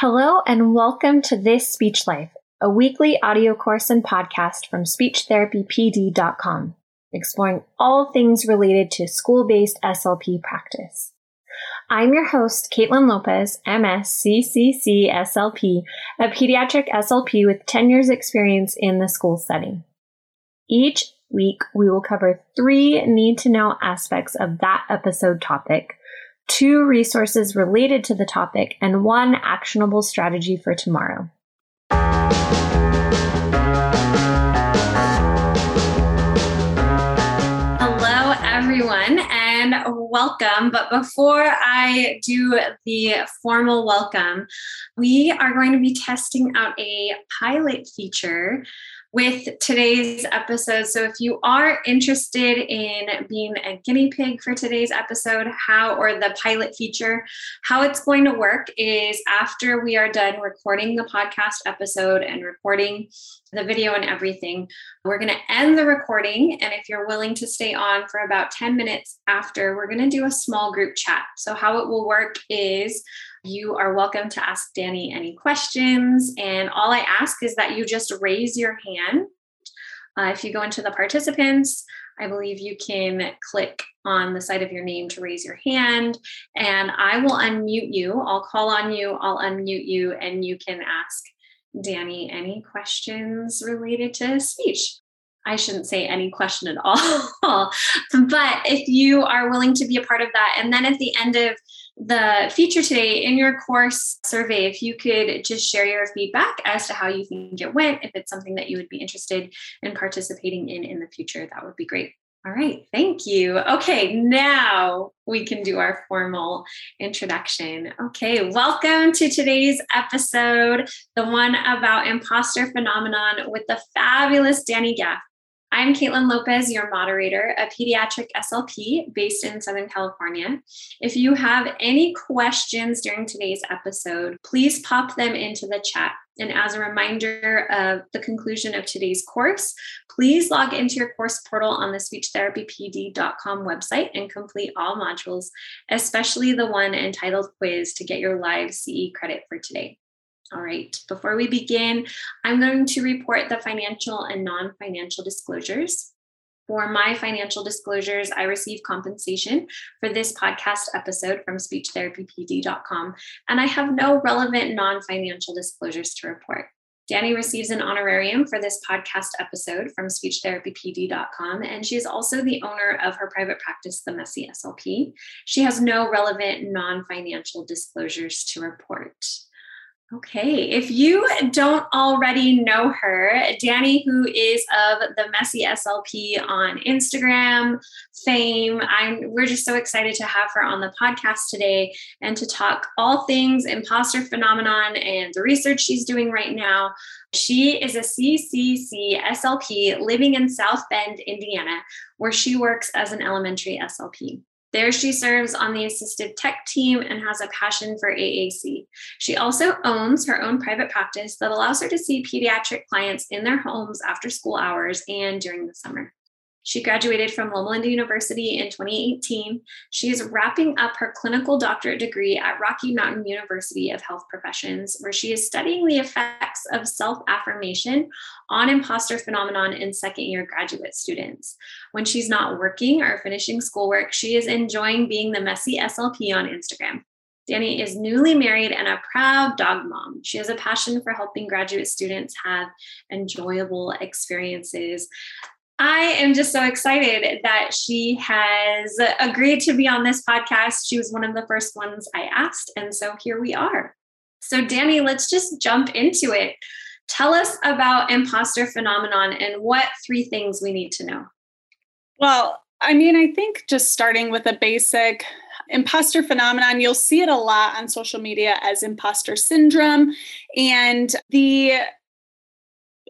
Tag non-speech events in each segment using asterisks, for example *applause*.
Hello and welcome to This Speech Life, a weekly audio course and podcast from speechtherapypd.com, exploring all things related to school-based SLP practice. I'm your host, Caitlin Lopez, MS, CCC, SLP, a pediatric SLP with 10 years experience in the school setting. Each week, we will cover three need to know aspects of that episode topic, two resources related to the topic, and one actionable strategy for tomorrow. Hello, everyone, and welcome. But before I do the formal welcome, we are going to be testing out a pilot feature with today's episode. So, if you are interested in being a guinea pig for today's episode, how or the pilot feature, how it's going to work is after we are done recording the podcast episode and recording the video and everything, we're going to end the recording. And if you're willing to stay on for about 10 minutes after, we're going to do a small group chat. So, how it will work is you are welcome to ask Dani any questions. And all I ask is that you just raise your hand. Uh, if you go into the participants, I believe you can click on the side of your name to raise your hand, and I will unmute you. I'll call on you, I'll unmute you, and you can ask Dani any questions related to speech. I shouldn't say any question at all. *laughs* but if you are willing to be a part of that, and then at the end of the feature today in your course survey, if you could just share your feedback as to how you think it went, if it's something that you would be interested in participating in in the future, that would be great. All right, thank you. Okay, now we can do our formal introduction. Okay, welcome to today's episode, the one about imposter phenomenon with the fabulous Dani Gaff. I'm Caitlin Lopez, your moderator, a pediatric SLP based in Southern California. If you have any questions during today's episode, please pop them into the chat. And as a reminder of the conclusion of today's course, please log into your course portal on the speechtherapypd.com website and complete all modules, especially the one entitled quiz to get your live CE credit for today. All right, before we begin, I'm going to report the financial and non financial disclosures. For my financial disclosures, I receive compensation for this podcast episode from speechtherapypd.com, and I have no relevant non financial disclosures to report. Dani receives an honorarium for this podcast episode from speechtherapypd.com, and she is also the owner of her private practice, The Messy SLP. She has no relevant non financial disclosures to report. Okay, if you don't already know her, Dani, who is of the Messy SLP on Instagram fame, I'm we're just so excited to have her on the podcast today and to talk all things imposter phenomenon and the research she's doing right now. She is a CCC SLP living in South Bend, Indiana, where she works as an elementary SLP. There, she serves on the assistive tech team and has a passion for AAC. She also owns her own private practice that allows her to see pediatric clients in their homes after school hours and during the summer. She graduated from Loma Linda University in 2018. She is wrapping up her clinical doctorate degree at Rocky Mountain University of Health Professions, where she is studying the effects of self affirmation on imposter phenomenon in second year graduate students. When she's not working or finishing schoolwork, she is enjoying being the messy SLP on Instagram. Dani is newly married and a proud dog mom. She has a passion for helping graduate students have enjoyable experiences. I am just so excited that she has agreed to be on this podcast. She was one of the first ones I asked. And so here we are. So, Dani, let's just jump into it. Tell us about imposter phenomenon and what three things we need to know. Well, I mean, I think just starting with a basic imposter phenomenon, you'll see it a lot on social media as imposter syndrome. And the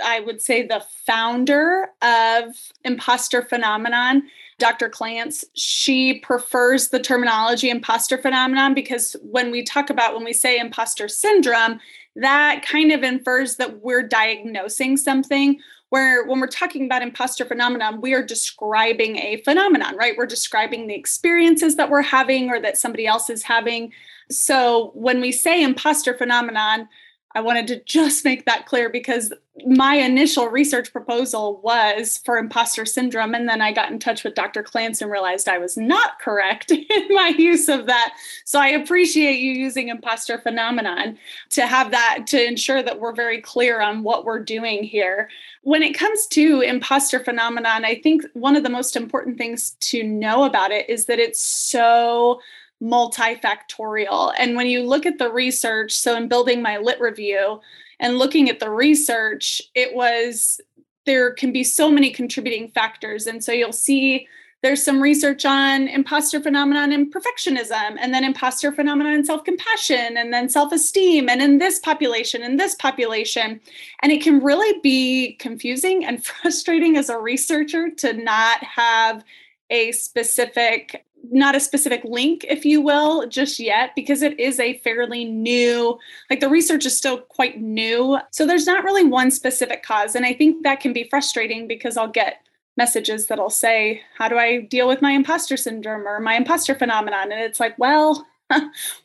I would say, the founder of imposter phenomenon, Dr. Clance, she prefers the terminology imposter phenomenon because when we talk about, when we say imposter syndrome, that kind of infers that we're diagnosing something. Where when we're talking about imposter phenomenon, we are describing a phenomenon, right? We're describing the experiences that we're having or that somebody else is having So when we say imposter phenomenon, I wanted to *laughs* just make that clear because my initial research proposal was for imposter syndrome. And then I got in touch with Dr. Clance and realized I was not correct *laughs* in my use of that. So I appreciate you using imposter phenomenon to have that to ensure that we're very clear on what we're doing here. When it comes to imposter phenomenon, I think one of the most important things to know about it is that it's so multifactorial. And when you look at the research, so in building my lit review and looking at the research, it was there can be so many contributing factors. And so you'll see there's some research on imposter phenomenon and perfectionism, and then imposter phenomenon and self compassion, and then self esteem, and in this population, in this population. And it can really be confusing and *laughs* frustrating as a researcher to not have a specific not a specific link, if you will, just yet, because it is a fairly new, like the research is still quite new. So there's not really one specific cause. And I think that can be frustrating because I'll get messages that'll say, How do I deal with my imposter syndrome or my imposter phenomenon? And it's like, Well, *laughs*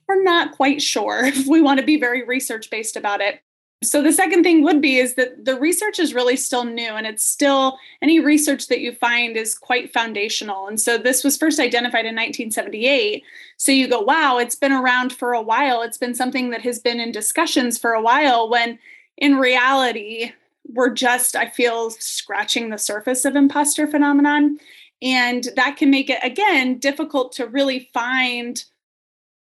we're not quite sure *laughs* if we want to be very research based about it. So the second thing would be is that the research is really still new and it's still any research that you find is quite foundational. And so this was first identified in 1978. So you go, wow, it's been around for a while. It's been something that has been in discussions for a while when in reality we're just I feel scratching the surface of imposter phenomenon and that can make it again difficult to really find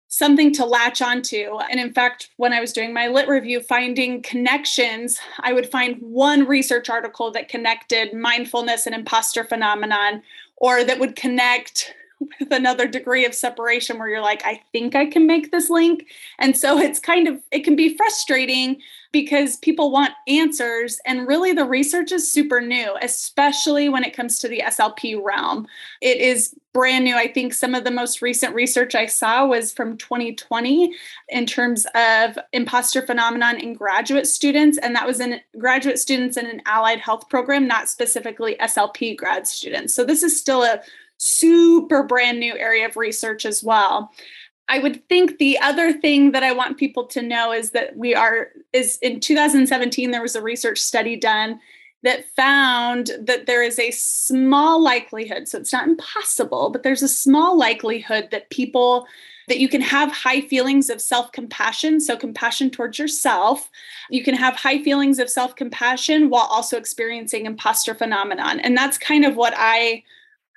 something to latch onto. And in fact, when I was doing my lit review, finding connections, I would find one research article that connected mindfulness and imposter phenomenon, or that would connect with another degree of separation where you're like, I think I can make this link. And so it's kind of, it can be frustrating because people want answers. And really, the research is super new, especially when it comes to the SLP realm. It is brand new. I think some of the most recent research I saw was from 2020 in terms of imposter phenomenon in graduate students. And that was in graduate students in an allied health program, not specifically SLP grad students. So this is still a super brand new area of research as well. I would think the other thing that I want people to know is that we are is in 2017 there was a research study done that found that there is a small likelihood so it's not impossible but there's a small likelihood that people that you can have high feelings of self-compassion so compassion towards yourself. You can have high feelings of self-compassion while also experiencing imposter phenomenon and that's kind of what I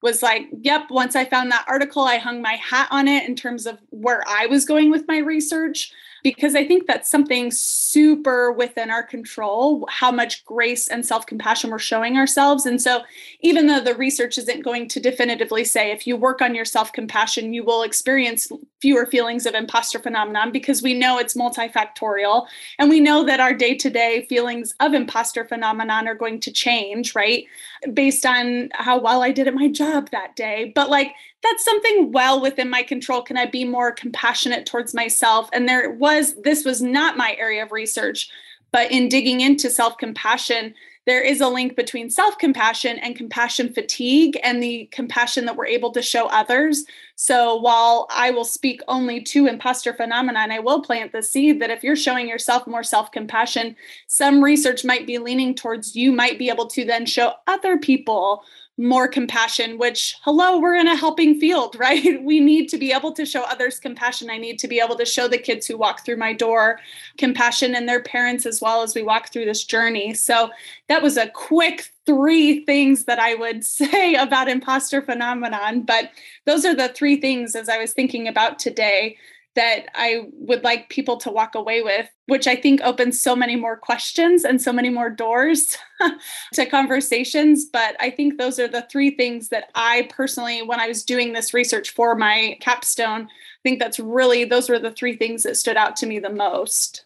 was like, yep, once I found that article, I hung my hat on it in terms of where I was going with my research because I think that's something super within our control, how much grace and self compassion we're showing ourselves. And so, even though the research isn't going to definitively say if you work on your self compassion, you will experience fewer feelings of imposter phenomenon, because we know it's multifactorial. And we know that our day to day feelings of imposter phenomenon are going to change, right? Based on how well I did at my job that day. But like, that's something well within my control. Can I be more compassionate towards myself? And there was, this was not my area of research, but in digging into self compassion, there is a link between self compassion and compassion fatigue and the compassion that we're able to show others. So while I will speak only to imposter phenomena, and I will plant the seed that if you're showing yourself more self compassion, some research might be leaning towards you might be able to then show other people more compassion, which, hello, we're in a helping field, *laughs* right? We need to be able to show others compassion. I need to be able to show the kids who walk through my door compassion and their parents as well as we walk through this journey. So that was a quick three things that I would *laughs* say about imposter phenomenon. But those are the three things as I was thinking about today that I would like people to walk away with, which I think opens so many more questions and so many more doors *laughs* to conversations. But I think those are the three things that I personally, when I was doing this research for my capstone, I think that's really, those were the three things that stood out to me the most.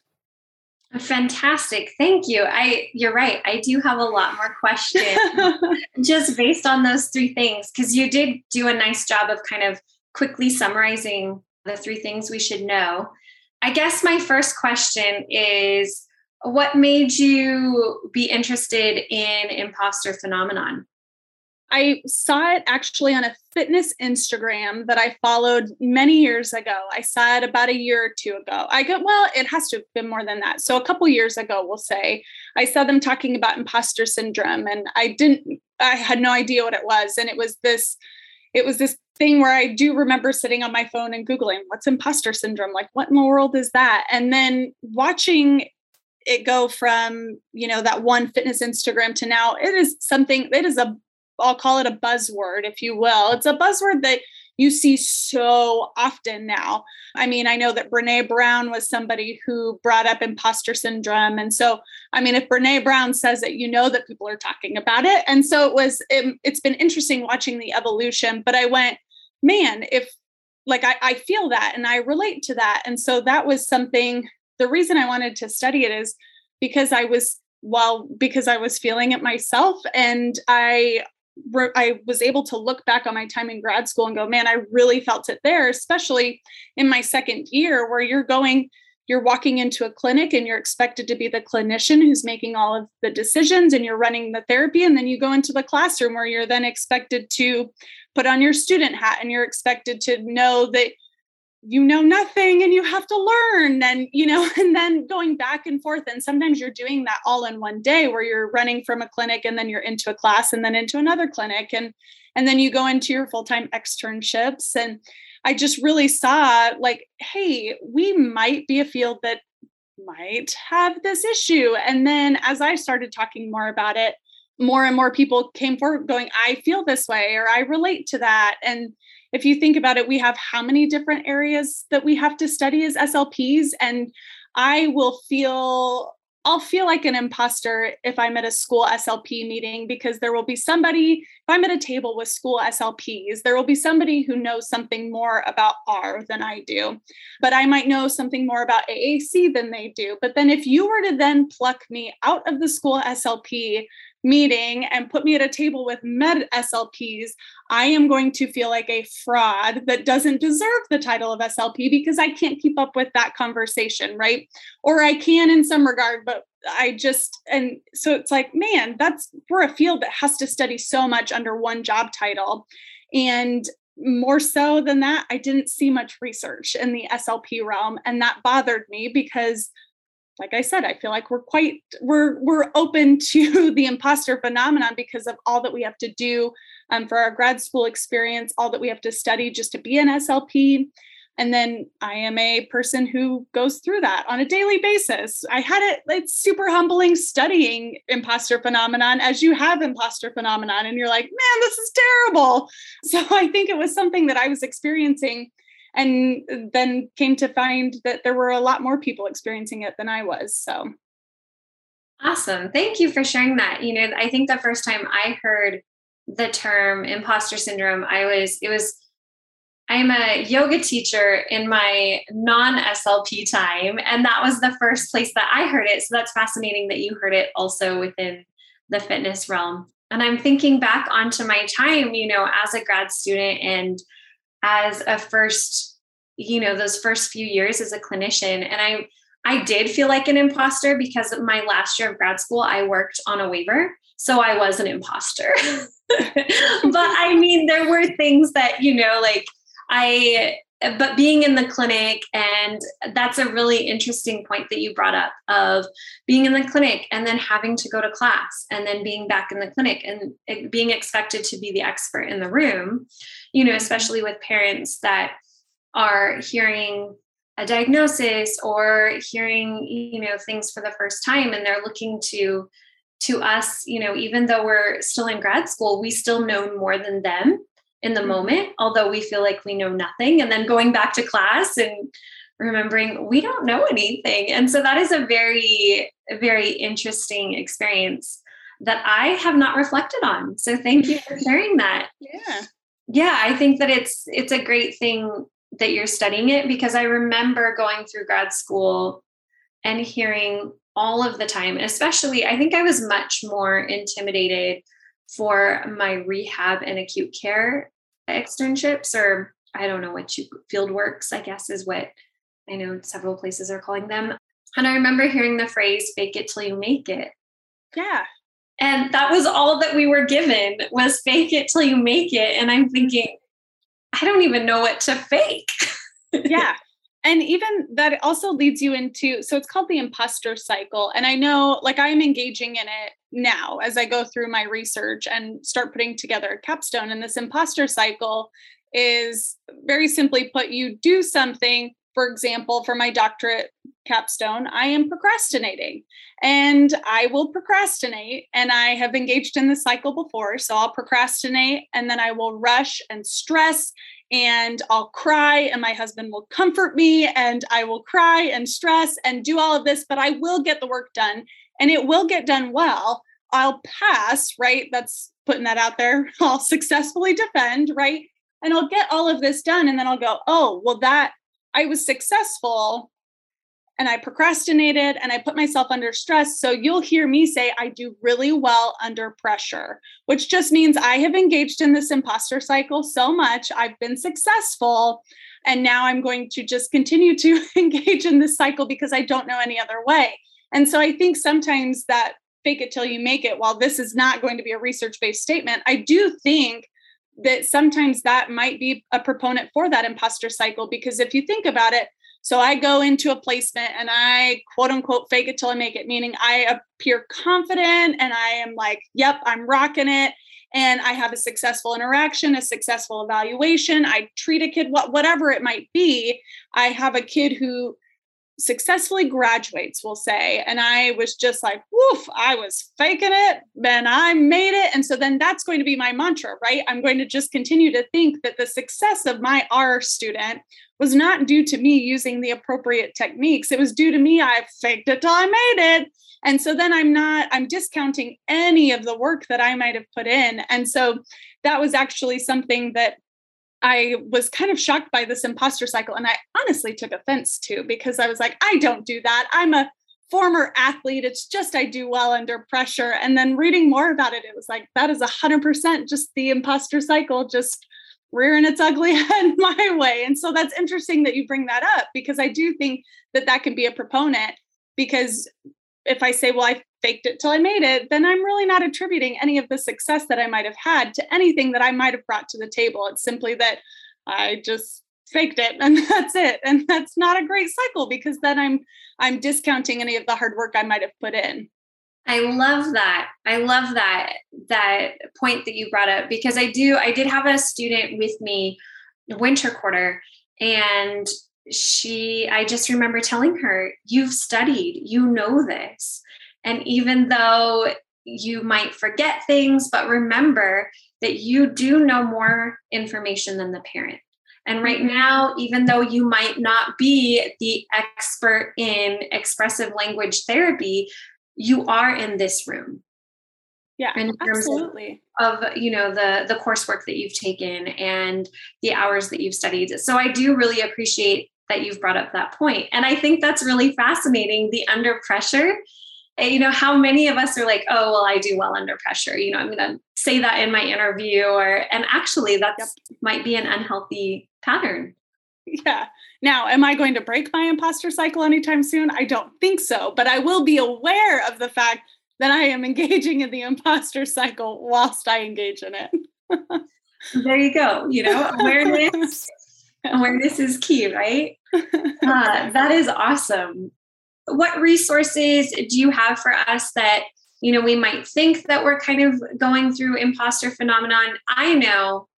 Fantastic. Thank you. I you're right. I do have a lot more questions *laughs* just based on those three things cuz you did do a nice job of kind of quickly summarizing the three things we should know. I guess my first question is what made you be interested in imposter phenomenon? I saw it actually on a fitness Instagram that I followed many years ago. I saw it about a year or two ago. I go, well, it has to have been more than that. So a couple years ago, we'll say, I saw them talking about imposter syndrome and I didn't I had no idea what it was and it was this it was this thing where I do remember sitting on my phone and googling what's imposter syndrome? Like what in the world is that? And then watching it go from you know that one fitness instagram to now it is something it is a i'll call it a buzzword if you will. It's a buzzword that you see so often now. I mean i know that Brené Brown was somebody who brought up imposter syndrome and so i mean if Brené Brown says it you know that people are talking about it. And so it was it, it's been interesting watching the evolution but i went man if like I, I feel that and i relate to that. And so that was something the reason I wanted to study it is because I was well because I was feeling it myself and I I was able to look back on my time in grad school and go, man, I really felt it there, especially in my second year where you're going, you're walking into a clinic and you're expected to be the clinician who's making all of the decisions and you're running the therapy. And then you go into the classroom where you're then expected to put on your student hat and you're expected to know that you know nothing and you have to learn and you know *laughs* and then going back and forth and sometimes you're doing that all in one day where you're running from a clinic and then you're into a class and then into another clinic and and then you go into your full-time externships and i just really saw like hey we might be a field that might have this issue and then as i started talking more about it more and more people came forward going i feel this way or i relate to that and if you think about it, we have how many different areas that we have to study as SLPs. And I will feel I'll feel like an imposter if I'm at a school SLP meeting because there will be somebody, if I'm at a table with school SLPs, there will be somebody who knows something more about R than I do. But I might know something more about AAC than they do. But then if you were to then pluck me out of the school SLP meeting and put me at a table with med SLPs, I am going to feel like a fraud that doesn't deserve the title of SLP because I can't keep up with that conversation, right? Or I can in some regard, but I just, and so it's like, man, that's, we're a field that has to study so much under one job title. And more so than that, I didn't see much research in the SLP realm. And that bothered me because like I said, I feel like we're quite we're we're open *laughs* to the imposter phenomenon because of all that we have to do um, for our grad school experience, all that we have to study just to be an SLP. And then I am a person who goes through that on a daily basis. I had it, it's super humbling studying imposter phenomenon as you have imposter phenomenon. And you're like, man, this is terrible. *laughs* So I think it was something that I was experiencing and then came to find that there were a lot more people experiencing it than I was. So awesome. Thank you for sharing that. You know, I think the first time I heard the term imposter syndrome, I was, it was, I'm a yoga teacher in my non SLP time. And that was the first place that I heard it. So that's fascinating that you heard it also within the fitness realm. And I'm thinking back onto my time, you know, as a grad student and as a first, you know, those first few years as a clinician. And I, I did feel like an imposter because my last year of grad school, I worked on a waiver. So I was an imposter. *laughs* but I mean, there were things that, you know, like I, but being in the clinic, and that's a really interesting point that you brought up of being in the clinic and then having to go to class and then being back in the clinic and being expected to be the expert in the room, you know, especially with parents that are hearing a diagnosis or hearing you know things for the first time and they're looking to to us you know even though we're still in grad school we still know more than them in the mm-hmm. moment although we feel like we know nothing. And then going back to class and remembering we don't know anything. And so that is a very very interesting experience that i have not reflected on. So thank you for sharing that. Yeah yeah i think that it's it's a great thing that you're studying it because I remember going through grad school and hearing all of the time, especially, I think I was much more intimidated for my rehab and acute care externships, or I don't know what you field works, I guess is what I know several places are calling them. And I remember hearing the phrase fake it till you make it. Yeah. And that was all that we were given was fake it till you make it. And I'm mm-hmm. thinking, I don't even know what to fake. *laughs* yeah. And even that also leads you into so it's called the imposter cycle. And I know like I'm engaging in it now as I go through my research and start putting together a capstone. And this imposter cycle is very simply put, you do something, for example, for my doctorate capstone, I am procrastinating and I will procrastinate. And I have engaged in this cycle before. So I'll procrastinate and then I will rush and stress and I'll cry, and my husband will comfort me, and I will cry and stress and do all of this, but I will get the work done and it will get done well. I'll pass, right? That's putting that out there. *laughs* I'll successfully defend, right? And I'll get all of this done. And then I'll go, oh, well, that I was successful and I procrastinated and I put myself under stress. So you'll hear me say, I do really well under pressure, which just means I have engaged in this imposter cycle so much. I've been successful. And now I'm going to just continue to *laughs* engage in this cycle because I don't know any other way. And so I think sometimes that fake it till you make it, while this is not going to be a research based statement, I do think that sometimes that might be a proponent for that imposter cycle because if you think about it, so I go into a placement and I quote unquote fake it till I make it, meaning I appear confident and I am like, yep, I'm rocking it. And I have a successful interaction, a successful evaluation. I treat a kid, what whatever it might be. I have a kid who successfully graduates, we'll say. And I was just like, woof, I was faking it, and I made it. And so then that's going to be my mantra, right? I'm going to just continue to think that the success of my R student was not due to me using the appropriate techniques. It was due to me. I faked it till I made it. And so then I'm not, I'm discounting any of the work that I might have put in. And so that was actually something that I was kind of shocked by this imposter cycle. And I honestly took offense to because I was like, I don't do that. I'm a former athlete. It's just I do well under pressure. And then reading more about it, it was like, that is 100% just the imposter cycle, just rearing its ugly *laughs* head my way. And so that's interesting that you bring that up because I do think that that can be a proponent because if I say, well, I faked it till I made it, then I'm really not attributing any of the success that I might have had to anything that I might have brought to the table. It's simply that I just faked it *laughs* and that's it. And that's not a great cycle because then I'm I'm discounting any of the hard work I might have put in. I love that. I love that that point that you brought up because I do I did have a student with me winter quarter and she I just remember telling her you've studied, you know this. And even though you might forget things but remember that you do know more information than the parent. And right mm-hmm. now, even though you might not be the expert in expressive language therapy, you are in this room yeah in terms absolutely. Of, of you know the the coursework that you've taken and the hours that you've studied so i do really appreciate that you've brought up that point and i think that's really fascinating the under pressure you know how many of us are like oh well i do well under pressure you know i'm going to say that in my interview or and actually that yep. might be an unhealthy pattern yeah now, am I going to break my imposter cycle anytime soon? I don't think so, but I will be aware of the fact that I am engaging in the imposter cycle whilst I engage in it. *laughs* there you go. You know, awareness. *laughs* *laughs* awareness is key, right? *laughs* Uh, that is awesome. What resources do you have for us that you know we might think that we're kind of going through imposter phenomenon? I know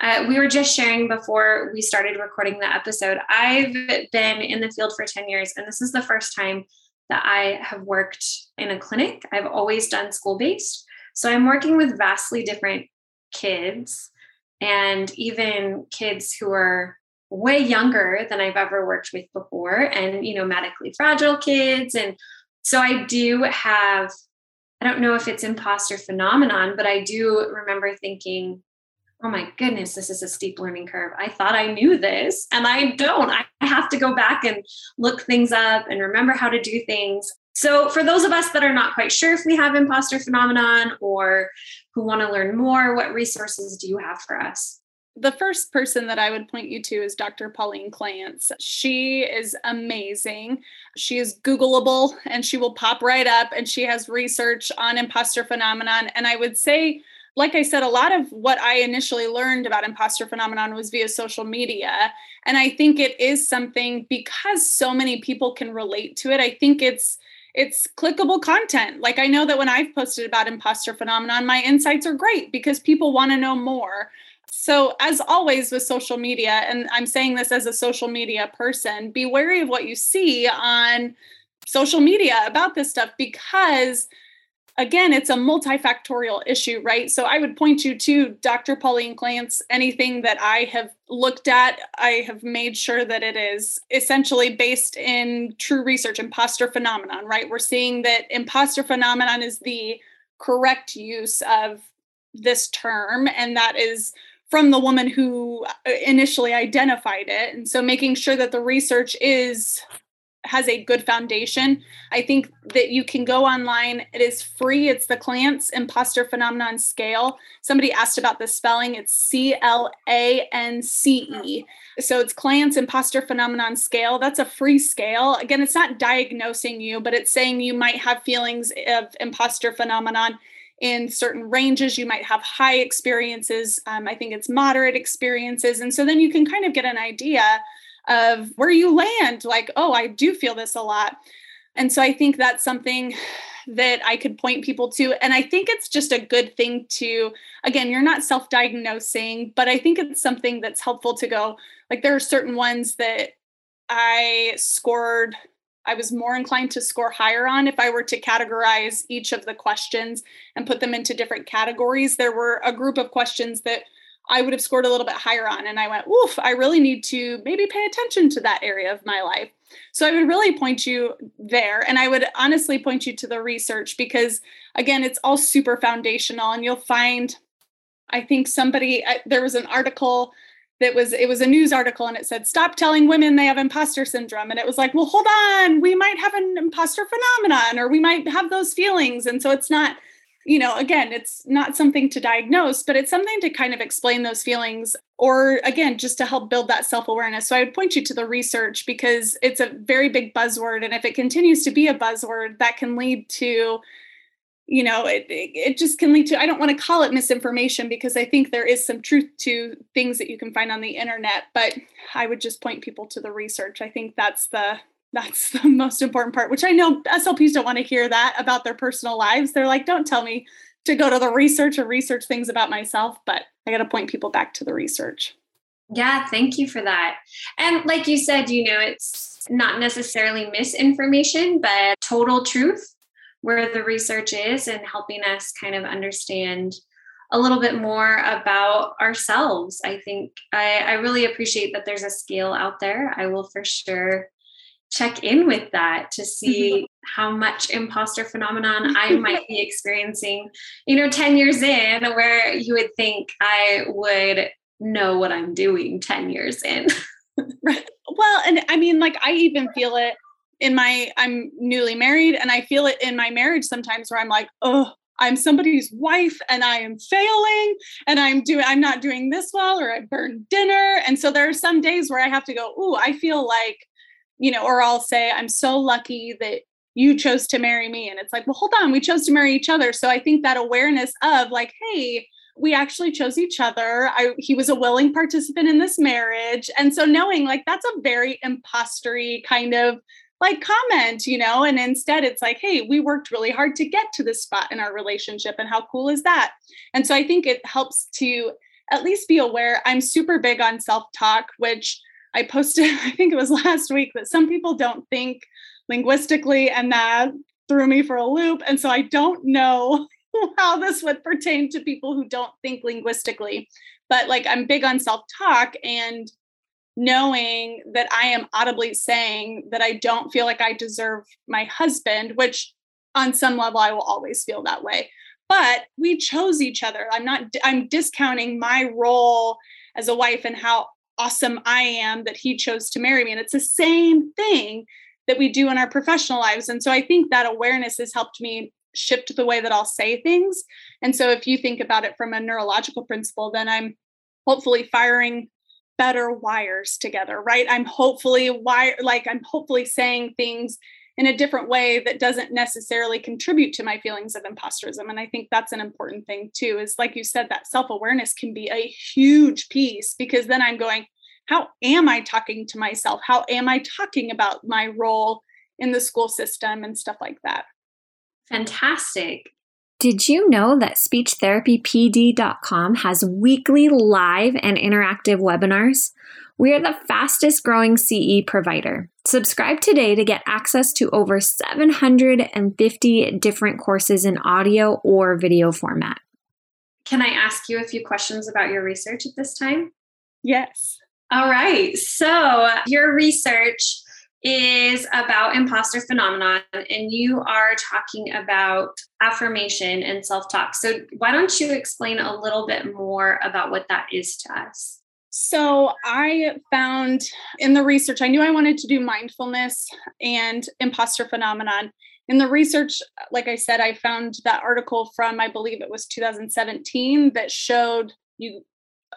uh, we were just sharing before we started recording the episode. I've been in the field for 10 years, and this is the first time that I have worked in a clinic. I've always done school based. So I'm working with vastly different kids and even kids who are way younger than I've ever worked with before, and, you know, medically fragile kids. And so I do have, I don't know if it's imposter phenomenon, but I do remember thinking, oh my goodness, this is a steep learning curve. I thought I knew this and I don't. I have to go back and look things up and remember how to do things. So, for those of us that are not quite sure if we have imposter phenomenon or who want to learn more, what resources do you have for us? The first person that I would point you to is Dr. Pauline Clance. She is amazing. She is Googleable and she will pop right up and she has research on imposter phenomenon. And I would say, like I said, a lot of what I initially learned about imposter phenomenon was via social media. And I think it is something because so many people can relate to it. I think it's it's clickable content. Like I know that when I've posted about imposter phenomenon, my insights are great because people want to know more. So, as always with social media, and I'm saying this as a social media person, be wary of what you see on social media about this stuff because again, it's a multifactorial issue, right? So I would point you to Dr. Pauline Clance. Anything that I have looked at, I have made sure that it is essentially based in true research, imposter phenomenon, right? We're seeing that imposter phenomenon is the correct use of this term, and that is from the woman who uh, initially identified it. And so making sure that the research is has a good foundation. I think that you can go online. It is free. It's the Clance Imposter Phenomenon Scale. Somebody asked about the spelling. It's C L A N C E. So it's Clance Imposter Phenomenon Scale. That's a free scale. Again, it's not diagnosing you, but it's saying you might have feelings of imposter phenomenon in certain ranges. You might have high experiences. Um, I think it's moderate experiences. And so then you can kind of get an idea of where you land like oh i do feel this a lot and so i think that's something that i could point people to and i think it's just a good thing to again you're not self-diagnosing but i think it's something that's helpful to go like there are certain ones that i scored I was more inclined to score higher on if I were to categorize each of the questions and put them into different categories. There were a group of questions that I would have scored a little bit higher on. And I went, oof, I really need to maybe pay attention to that area of my life. So I would really point you there. And I would honestly point you to the research because, again, it's all super foundational. And you'll find, I think somebody, there was an article that was it was a news article and it said stop telling women they have imposter syndrome and it was like well hold on we might have an imposter phenomenon or we might have those feelings and so it's not you know, again, it's not something to diagnose, but it's something to kind of explain those feelings or again, just to help build that self awareness. So I would point you to the research because it's a very big buzzword. And if it continues to be a buzzword, that can lead to, you know, it, it just can lead to, I don't want to call it misinformation because I think there is some truth to things that you can find on the internet, but I would just point people to the research. I think that's the that's *laughs* the most important part, which I know SLPs don't want to hear that about their personal lives. They're like, don't tell me to go to the research or research things about myself, but I got to point people back to the research. Yeah, thank you for that. And like you said, you know, it's not necessarily misinformation, but total truth where the research is and helping us kind of understand a little bit more about ourselves. I think I, I really appreciate that there's a scale out there. I will for sure check in with that to see *laughs* how much imposter phenomenon I might be experiencing, you know, 10 years in, where you would think I would know what I'm doing 10 years in. *laughs* right. Well, and I mean, like, I even feel it in my, I'm newly married, and I feel it in my marriage sometimes where I'm like, oh, I'm somebody's wife and I am failing and I'm doing I'm not doing this well or I burned dinner. And so there are some days where I have to go, oh, I feel like you know, or I'll say, I'm so lucky that you chose to marry me. And it's like, well, hold on, we chose to marry each other. So I think that awareness of like, hey, we actually chose each other. I, he was a willing participant in this marriage. And so knowing like that's a very impostery kind of like comment, you know, and instead it's like, hey, we worked really hard to get to this spot in our relationship. And how cool is that? And so I think it helps to at least be aware. I'm super big on self talk, which I posted, *laughs* I think it was last week, that some people don't think linguistically, and that threw me for a loop. And so I don't know *laughs* how this would pertain to people who don't think linguistically. But like, I'm big on self talk and knowing that I am audibly saying that I don't feel like I deserve my husband, which on some level I will always feel that way. But we chose each other. I'm not, I'm discounting my role as a wife and how awesome I am that he chose to marry me. And it's the same thing that we do in our professional lives. And so I think that awareness has helped me shift the way that I'll say things. And so if you think about it from a neurological principle, then I'm hopefully firing better wires together, right? I'm hopefully wire like I'm hopefully saying things in a different way that doesn't necessarily contribute to my feelings of imposterism and i think that's an important thing too is like you said that self-awareness can be a huge piece because then i'm going how am i talking to myself? How am i talking about my role in the school system? and stuff like that. Fantastic did you know that speechtherapypd.com has weekly live and interactive webinars? We are the fastest growing CE provider. Subscribe today to get access to over 750 different courses in audio or video format. Can I ask you a few questions about your research at this time? Yes. All right. So, your research is about imposter phenomenon and you are talking about affirmation and self-talk. So, why don't you explain a little bit more about what that is to us? So I found in the research, I knew I wanted to do mindfulness and imposter phenomenon. In the research, like I said, I found that article from, I believe it was 2017, that showed you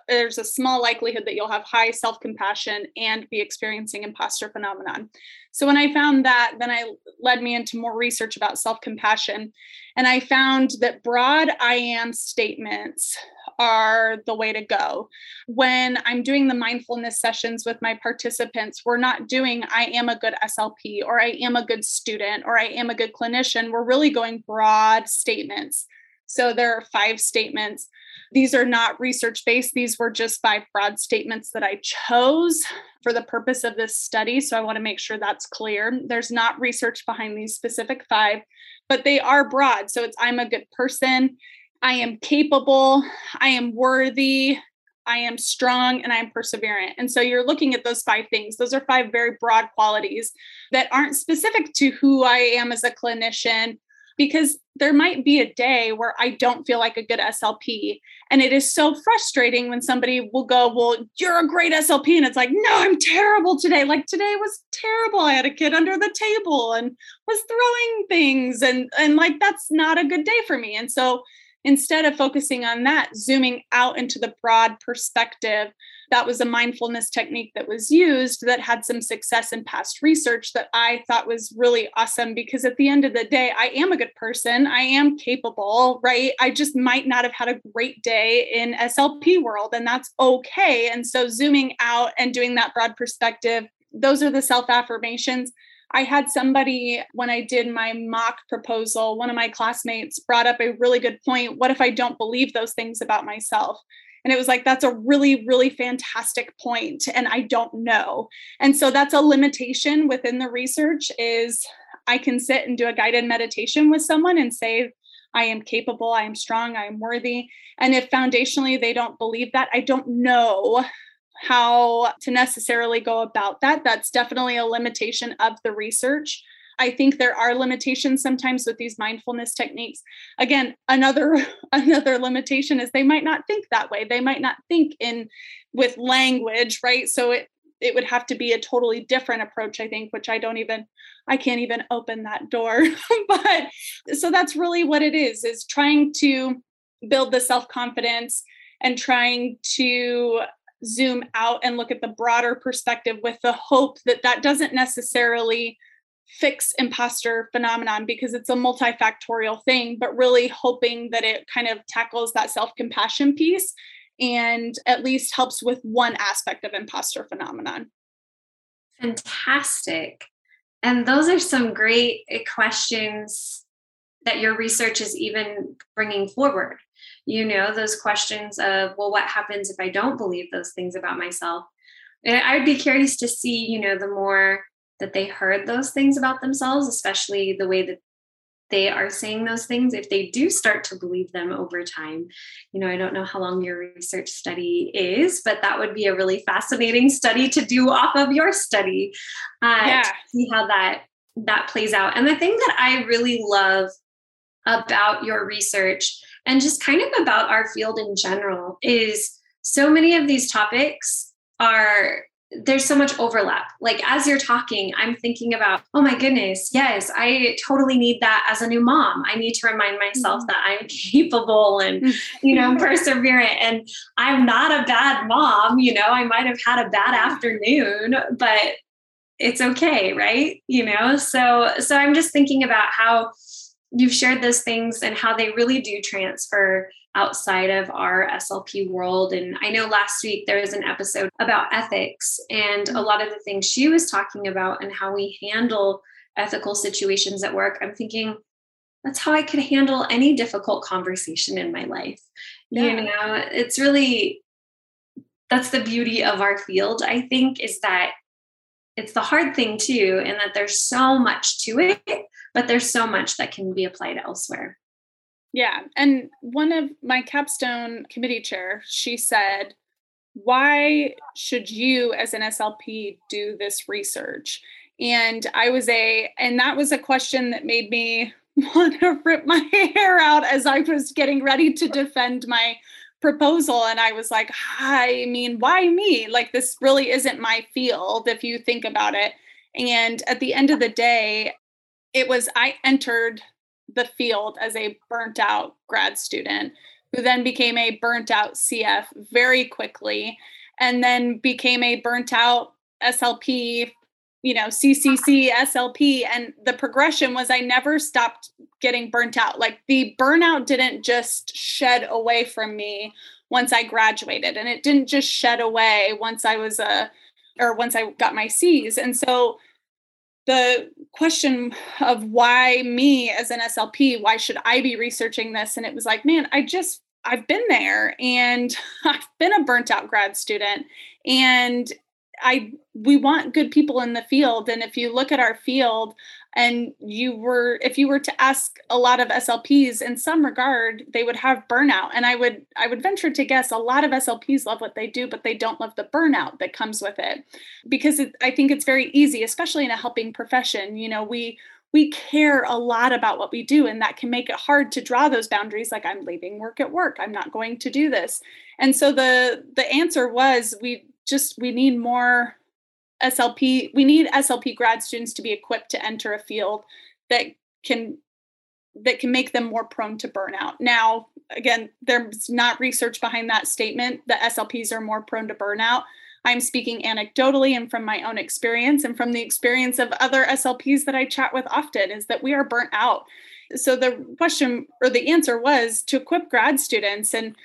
there's a small likelihood that you'll have high self-compassion and be experiencing imposter phenomenon. So when i found that then i led me into more research about self-compassion and i found that broad i am statements are the way to go. When i'm doing the mindfulness sessions with my participants we're not doing i am a good slp or i am a good student or i am a good clinician. We're really going broad statements. So there are five statements these are not research based, these were just five broad statements that I chose for the purpose of this study. So I want to make sure that's clear. There's not research behind these specific five, but they are broad. So it's I'm a good person, I am capable, I am worthy, I am strong and I am perseverant. And so you're looking at those five things. Those are five very broad qualities that aren't specific to who I am as a clinician because there might be a day where I don't feel like a good SLP. And it is so frustrating when somebody will go, Well, you're a great SLP. And it's like, No, I'm terrible today. Like today was terrible. I had a kid under the table and was throwing things. And, and like, that's not a good day for me. And so instead of focusing on that, zooming out into the broad perspective that was a mindfulness technique that was used that had some success in past research that I thought was really awesome because at the end of the day, I am a good person. I am capable, right? I just might not have had a great day in SLP world, and that's okay. And so, zooming out and doing that broad perspective, those are the self affirmations. I had somebody when I did my mock proposal, one of my classmates brought up a really good point. What if I don't believe those things about myself? And it was like, that's a really, really fantastic point, And I don't know. And so that's a limitation within the research is I can sit and do a guided meditation with someone and say, I am capable, I am strong, I am worthy. And if foundationally they don't believe that, I don't know how to necessarily go about that. That's definitely a limitation of the research. I think there are limitations sometimes with these mindfulness techniques. Again, another *laughs* another limitation is they might not think that way. They might not think in with language, right? So it it would have to be a totally different approach, I think, which I don't even I can't even open that door. *laughs* but so that's really what it is is trying to build the self-confidence and trying to zoom out and look at the broader perspective with the hope that that doesn't necessarily fix imposter phenomenon because it's a multifactorial thing, but really hoping that it kind of tackles that self compassion piece and at least helps with one aspect of imposter phenomenon. Fantastic. And those are some great eh, questions that your research is even bringing forward. You know, those questions of, well, what happens if I don't believe those things about myself? And I'd be curious to see, you know, the more that they heard those things about themselves, especially the way that they are saying those things, if they do start to believe them over time. You know, I don't know how long your research study is, but that would be a really fascinating study to do off of your study. Uh, yeah. See how that that plays out. And the thing that I really love about your research and just kind of about our field in general is so many of these topics are there's so much overlap. Like as you're talking, I'm thinking about, oh my goodness, yes, I totally need that as a new mom. I need to remind myself mm-hmm. that I'm *laughs* capable and, mm-hmm. you know, perseverant. And I'm not a bad mom. You know, I might have had a bad afternoon, but it's okay, right? You know, so so I'm just thinking about how you've shared those things and how they really do transfer outside of our SLP world. And I know last week there was an episode about ethics and a mm. lot of the things she was talking about and how we handle ethical situations at work. I'm thinking, that's how I could handle any difficult conversation in my life. Yeah. You know, it's really that's the beauty of our field, I think, is that it's the hard thing too, and that there's so much to it, but there's so much that can be applied elsewhere. Yeah. And one of my capstone committee chair, she said, why should you as an SLP do this research? And I was a, and that was a question that made me *laughs* want to rip my *laughs* hair out as I was getting ready to defend my proposal. And I was like, I mean, why me? Like, this really isn't my field if you think about it. And at the end of the day, it was, I entered the field as a burnt out grad student who then became a burnt out CF very quickly and then became a burnt out SLP, you know, CCC, SLP. And the progression was I never stopped getting burnt out. Like the burnout didn't just shed away from me once I graduated, and it didn't just shed away once I was a, or once I got my C's. And so the question of why me as an SLP, why should I be researching this? And it was like, man, I just, I've been there and *laughs* I've been a burnt out grad student. And I, we want good people in the field. And if you look at our field, and you were if you were to ask a lot of slps in some regard they would have burnout. And i would i would venture to guess a lot of slps love what they do but they don't love the burnout that comes with it. Because it, i think it's very easy especially in a helping profession. You know we we care a lot about what we do and that can make it hard to draw those boundaries like i'm leaving work at work. I'm not going to do this. And so the the answer was we just we need more SLP, we need SLP grad students to be equipped to enter a field that can that can make them more prone to burnout. Now, again, there's not research behind that statement that SLPs are more prone to burnout. I'm speaking anecdotally and from my own experience and from the experience of other SLPs that I chat with often is that we are burnt out. So the question or the answer was to equip grad students and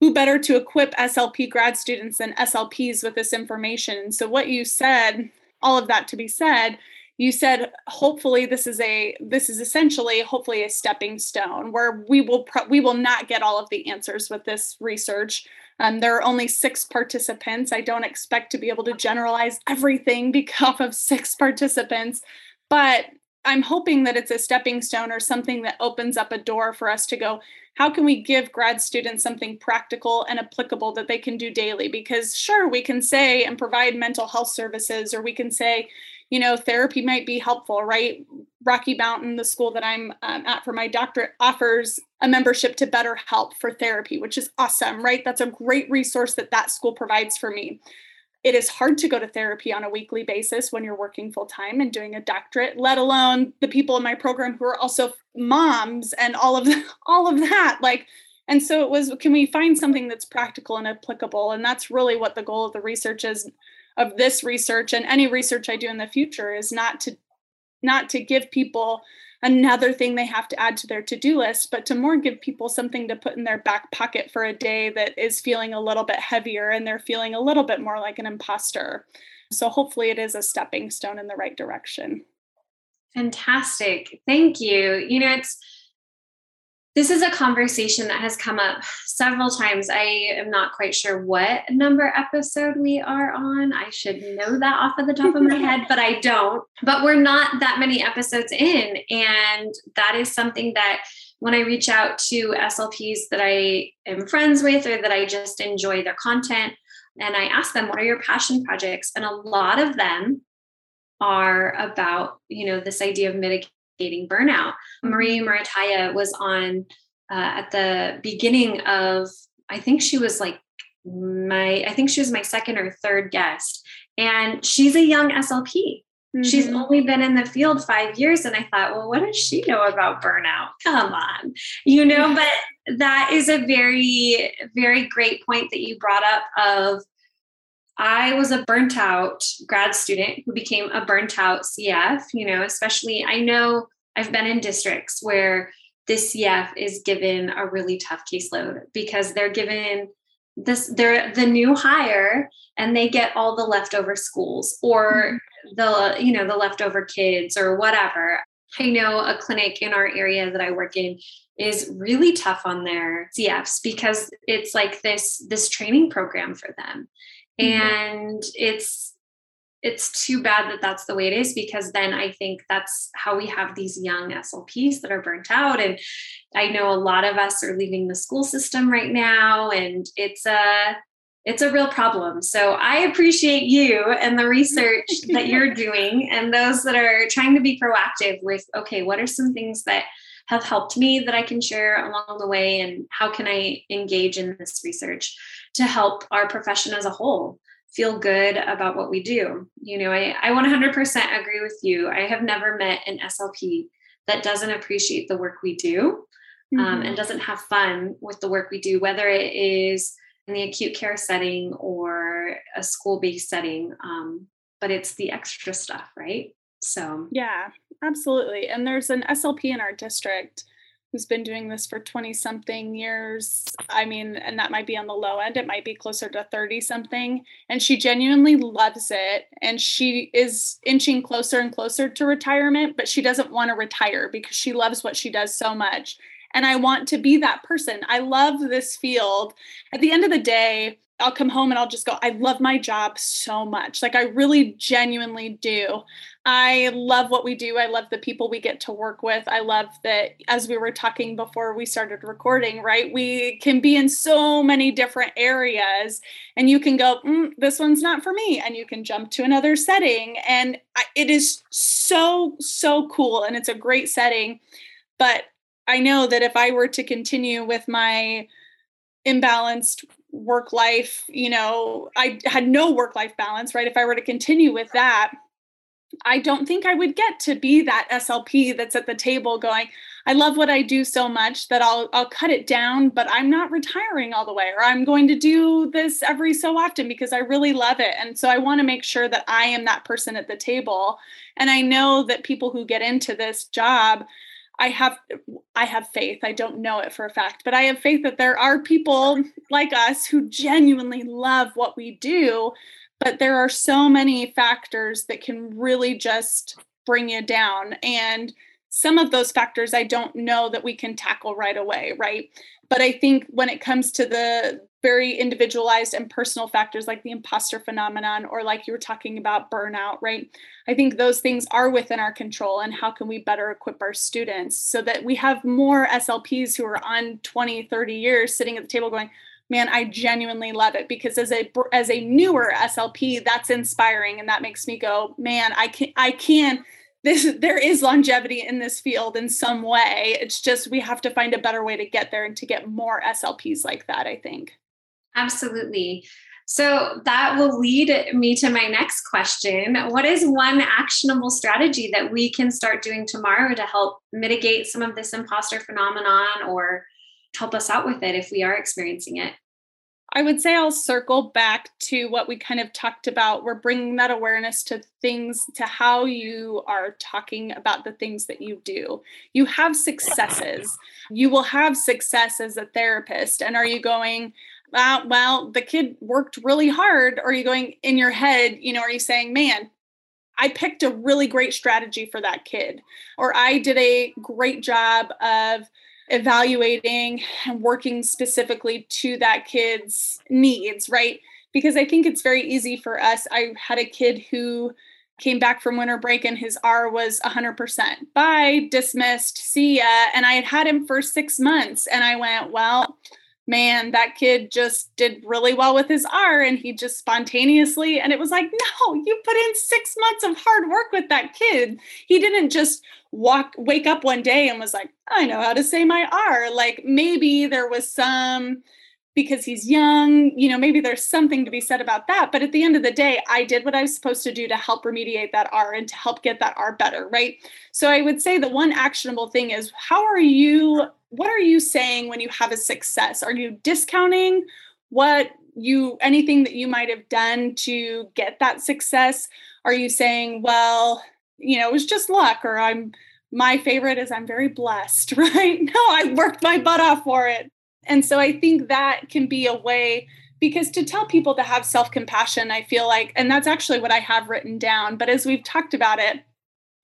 who better to equip SLP grad students than SLPs with this information? So, what you said, all of that to be said, you said hopefully this is a this is essentially hopefully a stepping stone where we will pro- we will not get all of the answers with this research. Um, there are only six participants. I don't expect to be able to generalize everything *laughs* because of six participants. But i'm hoping that it's a stepping stone or something that opens up a door for us to go how can we give grad students something practical and applicable that they can do daily? Because sure, we can say and provide mental health services, or we can say, you know, therapy might be helpful, right? Rocky Mountain, the school that I'm um, at for my doctorate, offers a membership to BetterHelp for therapy, which is awesome, right? That's a great resource that that school provides for me it is hard to go to therapy on a weekly basis when you're working full time and doing a doctorate let alone the people in my program who are also moms and all of the, *laughs* all of that like and so it was can we find something that's practical and applicable? And that's really what the goal of the research is of this research and any research i do in the future is not to not to give people another thing they have to add to their to-do list but to more give people something to put in their back pocket for a day that is feeling a little bit heavier and they're feeling a little bit more like an imposter. So hopefully it is a stepping stone in the right direction. Fantastic. Thank you. You know it's this is a conversation that has come up several times. I am not quite sure what number episode we are on. I should know that off of the top of my head, *laughs* but I don't. But we're not that many episodes in. And that is something that when I reach out to SLPs that I am friends with or that I just enjoy their content, and I ask them, what are your passion projects? And a lot of them are about, you know, this idea of mitigating mitigating burnout. Marie mm-hmm. Murataya was on uh, at the beginning of, I think she was like my, I think she was my second or third guest. And she's a young SLP. Mm-hmm. She's only been in the field five years. And I thought, well, what does she know about burnout? Come on, you know, but that is a very, very great point that you brought up of I was a burnt out grad student who became a burnt out CF, you know, especially I know I've been in districts where this CF is given a really tough caseload because they're given this they're the new hire and they get all the leftover schools or mm-hmm. the you know the leftover kids or whatever i know a clinic in our area that i work in is really tough on their cfs because it's like this this training program for them. Mm-hmm. and it's it's too bad that that's the way it is because then I think that's how we have these young SLPs that are burnt out. And I know a lot of us are leaving the school system right now, and it's a it's a real problem. So I appreciate you and the research *laughs* that you're doing and those that are trying to be proactive with okay, what are some things that have helped me that I can share along the way and how can I engage in this research to help our profession as a whole feel good about what we do. You know, I, I 100% agree with you. I have never met an SLP that doesn't appreciate the work we do um, mm-hmm. and doesn't have fun with the work we do, whether it is in the acute care setting or a school based setting. Um, but it's the extra stuff, right? So, yeah, absolutely. And there's an SLP in our district who's been doing this for 20 something years. I mean, and that might be on the low end, it might be closer to 30 something. And she genuinely loves it. And she is inching closer and closer to retirement, but she doesn't want to retire because she loves what she does so much. And I want to be that person. I love this field. At the end of the day, I'll come home and I'll just go, I love my job so much. Like, I really genuinely do. I love what we do. I love the people we get to work with. I love that, as we were talking before we started recording, right? We can be in so many different areas, and you can go, mm, This one's not for me. And you can jump to another setting. And it is so, so cool. And it's a great setting. But I know that if I were to continue with my imbalanced work life, you know, I had no work life balance, right? If I were to continue with that, I don't think I would get to be that SLP that's at the table going, I love what I do so much that I'll I'll cut it down, but I'm not retiring all the way or I'm going to do this every so often because I really love it. And so I want to make sure that I am that person at the table. And I know that people who get into this job I have I have faith. I don't know it for a fact, but I have faith that there are people like us who genuinely love what we do, but there are so many factors that can really just bring you down and some of those factors I don't know that we can tackle right away, right? But I think when it comes to the very individualized and personal factors like the imposter phenomenon or like you were talking about burnout right? I think those things are within our control and how can we better equip our students so that we have more slps who are on 20 30 years sitting at the table going man i genuinely love it because as a as a newer slp that's inspiring and that makes me go man i can i can this there is longevity in this field in some way it's just we have to find a better way to get there and to get more slps like that i think Absolutely. So that will lead me to my next question. What is one actionable strategy that we can start doing tomorrow to help mitigate some of this imposter phenomenon or help us out with it if we are experiencing it? I would say I'll circle back to what we kind of talked about. We're bringing that awareness to things, to how you are talking about the things that you do. You have successes. You will have success as a therapist. And are you going, uh, well, the kid worked really hard? Or are you going in your head, you know, are you saying, man, I picked a really great strategy for that kid, or I did a great job of evaluating and working specifically to that kid's needs, right? Because I think it's very easy for us. I had a kid who came back from winter break and his R was 100%. Bye, dismissed, see ya. And I had had him for six months. And I went, well, man, that kid just did really well with his R and he just spontaneously, and it was like, no, you put in six months of hard work with that kid. He didn't just walk, wake up one day and was like, I know how to say my R. Like maybe there was some because he's young. You know, maybe there's something to be said about that. But at the end of the day, I did what I was supposed to do to help remediate that R and to help get that R better, right? So I would say the one actionable thing is how are you, what are you saying when you have a success? Are you discounting what you, anything that you might have done to get that success? Are you saying, well, you know, it was just luck or I'm, my favorite is I'm very blessed, *laughs* right? No, I worked my butt off for it. And so I think that can be a way because to tell people to have self compassion, I feel like, and that's actually what I have written down. But as we've talked about it,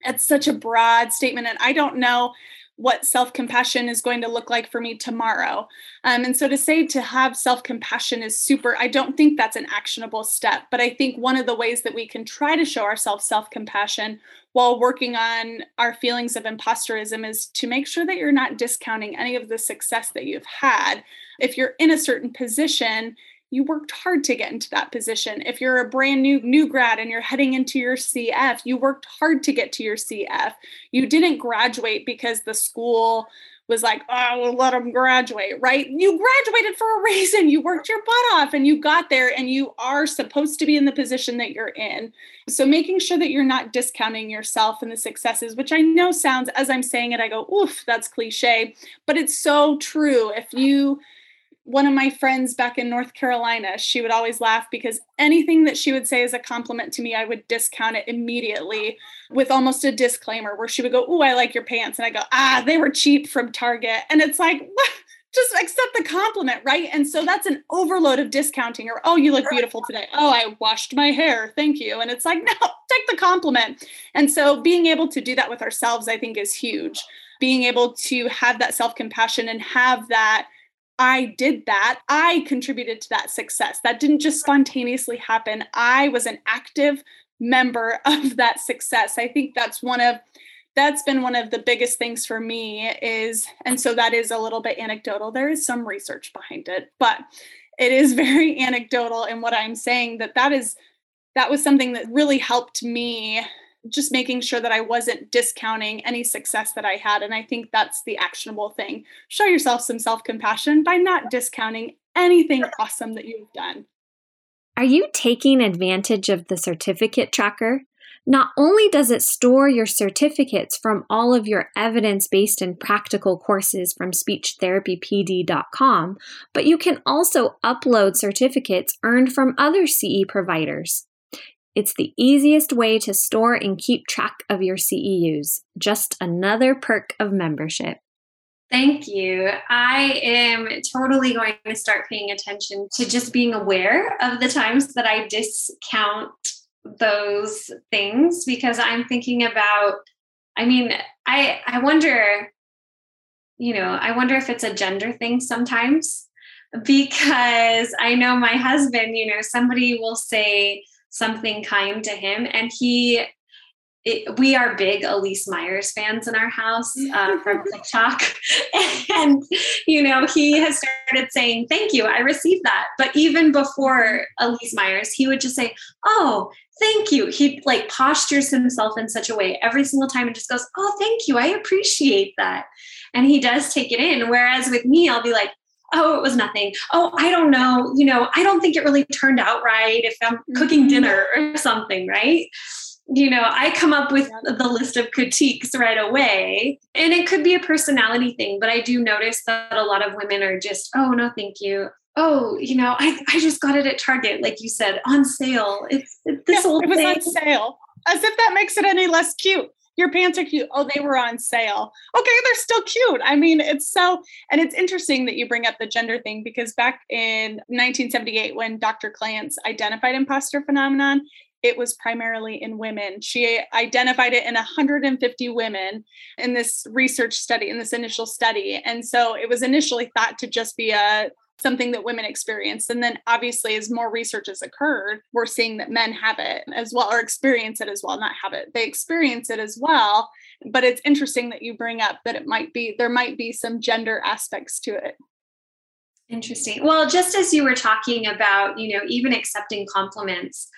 it's such a broad statement. And I don't know what self compassion is going to look like for me tomorrow. Um, and so to say to have self compassion is super, I don't think that's an actionable step. But I think one of the ways that we can try to show ourselves self compassion while working on our feelings of imposterism is to make sure that you're not discounting any of the success that you've had. If you're in a certain position, you worked hard to get into that position. If you're a brand new new grad and you're heading into your CF, you worked hard to get to your CF. You didn't graduate because the school was like, oh, we'll let them graduate, right? You graduated for a reason. You worked your butt off and you got there and you are supposed to be in the position that you're in. So making sure that you're not discounting yourself and the successes, which I know sounds, as I'm saying it, I go, oof, that's cliche, but it's so true. If you, one of my friends back in North Carolina, she would always laugh because anything that she would say as a compliment to me, I would discount it immediately with almost a disclaimer where she would go, Oh, I like your pants. And I go, Ah, they were cheap from Target. And it's like, what? *laughs* Just accept the compliment, right? And so that's an overload of discounting, or oh, you look beautiful *laughs* today. Oh, I washed my hair. Thank you. And it's like, *laughs* no, take the compliment. And so being able to do that with ourselves, I think, is huge. Being able to have that self compassion and have that I did that. I contributed to that success. That didn't just spontaneously happen. I was an active member *laughs* of that success. I think that's one of that's been one of the biggest things for me is and so that is a little bit anecdotal. There is some research behind it, but it is *laughs* very anecdotal in what I'm saying that that is that was something that really helped me just making sure that I wasn't discounting any success that I had. And I think that's the actionable thing. Show yourself some self compassion by not discounting anything awesome that you've done. Are you taking advantage of the certificate tracker? Not only does it store your certificates from all of your evidence based and practical courses from speechtherapypd.com, but you can also upload certificates earned from other CE providers. It's the easiest way to store and keep track of your CEUs. Just another perk of membership. Thank you. I am totally going to start paying attention to just being aware of the times that I discount those things because I'm thinking about I mean, I I wonder you know, I wonder if it's a gender thing sometimes because I know my husband, you know, somebody will say something kind to him. And he, it, we are big Elyse Myers fans in our house uh, from *laughs* TikTok. *laughs* and, you know, he has started saying, Thank you, I received that. But even before Elyse Myers, he would just say, Oh, thank you. He like postures himself in such a way every single time and just goes, Oh, thank you, I appreciate that. And he does take it in. Whereas with me, I'll be like, oh, it was nothing. Oh, I don't know. You know, I don't think it really turned out right if I'm cooking mm-hmm. dinner or something, right? You know, I come up with the list of critiques right away. And it could be a personality thing, but I do notice that a lot of women are just, oh, no, thank you. Oh, you know, I, I just got it at Target, like you said, on sale. It's, it's this yeah, old it was thing. on sale. As if that makes it any less cute your pants are cute. Oh, they were on sale. Okay, they're still cute. I mean, it's so, and it's interesting that you bring up the gender thing because back in 1978, when Dr. Clance identified imposter phenomenon, it was primarily in women. She identified it in 150 women in this research study, in this initial study. And so it was initially thought to just be a something that women experience. And then obviously, as more research has occurred, we're seeing that men have it as well, or experience it as well, not have it. They experience it as well. But it's interesting that you bring up that it might be, there might be some gender aspects to it. Interesting. Well, just as you were talking about, you know, even accepting compliments,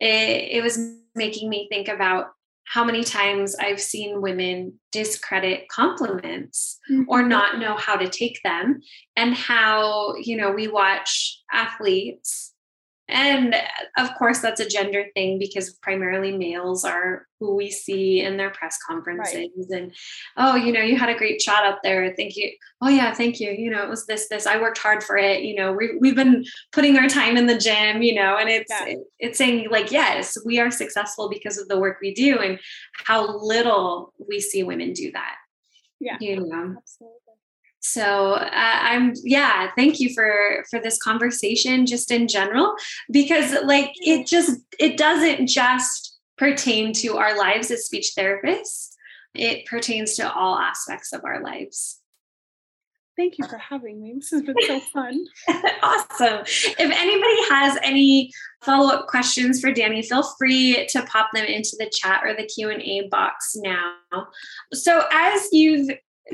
it, it was making me think about how many times I've seen women discredit compliments mm-hmm. or not know how to take them, and how, you know, we watch athletes and uh, of course, that's a gender thing because primarily males are who we see in their press conferences. Right. And, oh, you know, you had a great shot up there. Thank you. Oh, yeah, thank you. You know, it was this, this. I worked hard for it. You know, we, we've been putting our time in the gym, you know, and it's, yeah. it, it's saying, like, yes, we are successful because of the work we do and how little we see women do that. Yeah. You know, absolutely so uh, i'm yeah thank you for for this conversation just in general because like it just it doesn't just pertain to our lives as speech therapists. It pertains to all aspects of our lives. Thank you for having me. This has been so fun. *laughs* Awesome. If anybody has any follow-up questions for Dani feel free to pop them into the chat or the q&a box now. So as you've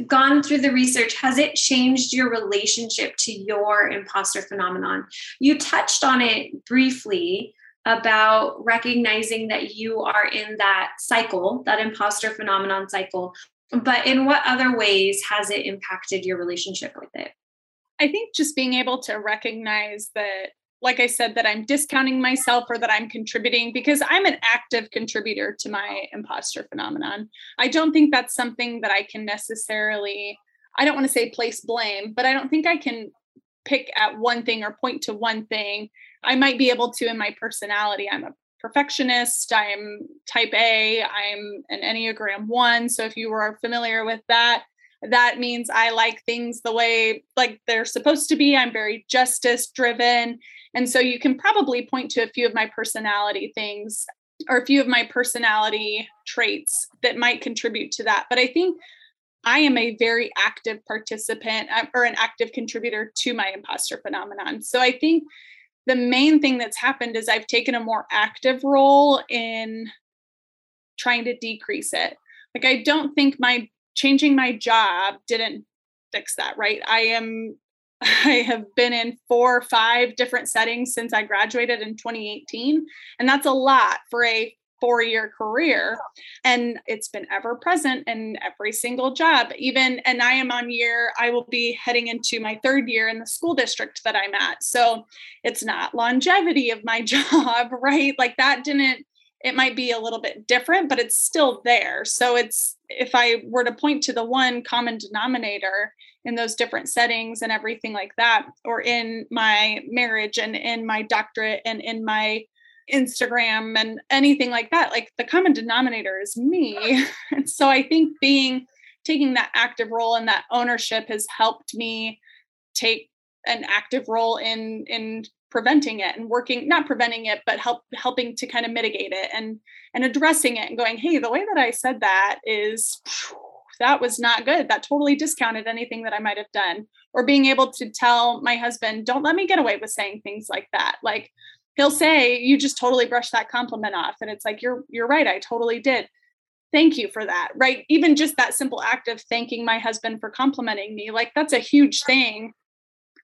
gone through the research, has it changed your relationship to your imposter phenomenon? You touched on it briefly about recognizing that you are in that cycle, that imposter phenomenon cycle. But in what other ways has it impacted your relationship with it? I think just being able to recognize that like I said, that I'm discounting myself or that I'm contributing because I'm an active contributor to my imposter phenomenon. I don't think that's something that I can necessarily, I don't want to say place blame, but I don't think I can pick at one thing or point to one thing. I might be able to in my personality. I'm a perfectionist, I'm type A, I'm an Enneagram 1. So if you were familiar with that, that means I like things the way like they're supposed to be. I'm very justice driven. And so you can probably point to a few of my personality things or a few of my personality traits that might contribute to that. But I think I am a very active participant uh, or an active contributor to my imposter phenomenon. So I think the main thing that's happened is I've taken a more active role in trying to decrease it. Like I don't think my changing my job didn't fix that, right? I am *laughs* I have been in four or five different settings since I graduated in 2018. And that's a lot for a four year career. And it's been ever present in every single job. Even, and I am on year, I will be heading into my third year in the school district that I'm at. So it's not longevity of my *laughs* job, right? Like that didn't it might be a little bit different, but it's still there. So it's if I were to point to the one common denominator in those different settings and everything like that, or in my marriage and in my doctorate and in my Instagram and anything like that, like the common denominator is me. *laughs* and so I think being taking that active role and that ownership has helped me take an active role in in preventing it and working not preventing it but help helping to kind of mitigate it and and addressing it and going hey the way that i said that is that was not good. That totally discounted anything that i might have done. Or being able to tell my husband don't let me get away with saying things like that. Like he'll say you just totally brushed that compliment off. And it's like you're you're right. I totally did. Thank you for that. Right? Even just that simple act of thanking my husband for complimenting me like that's a huge thing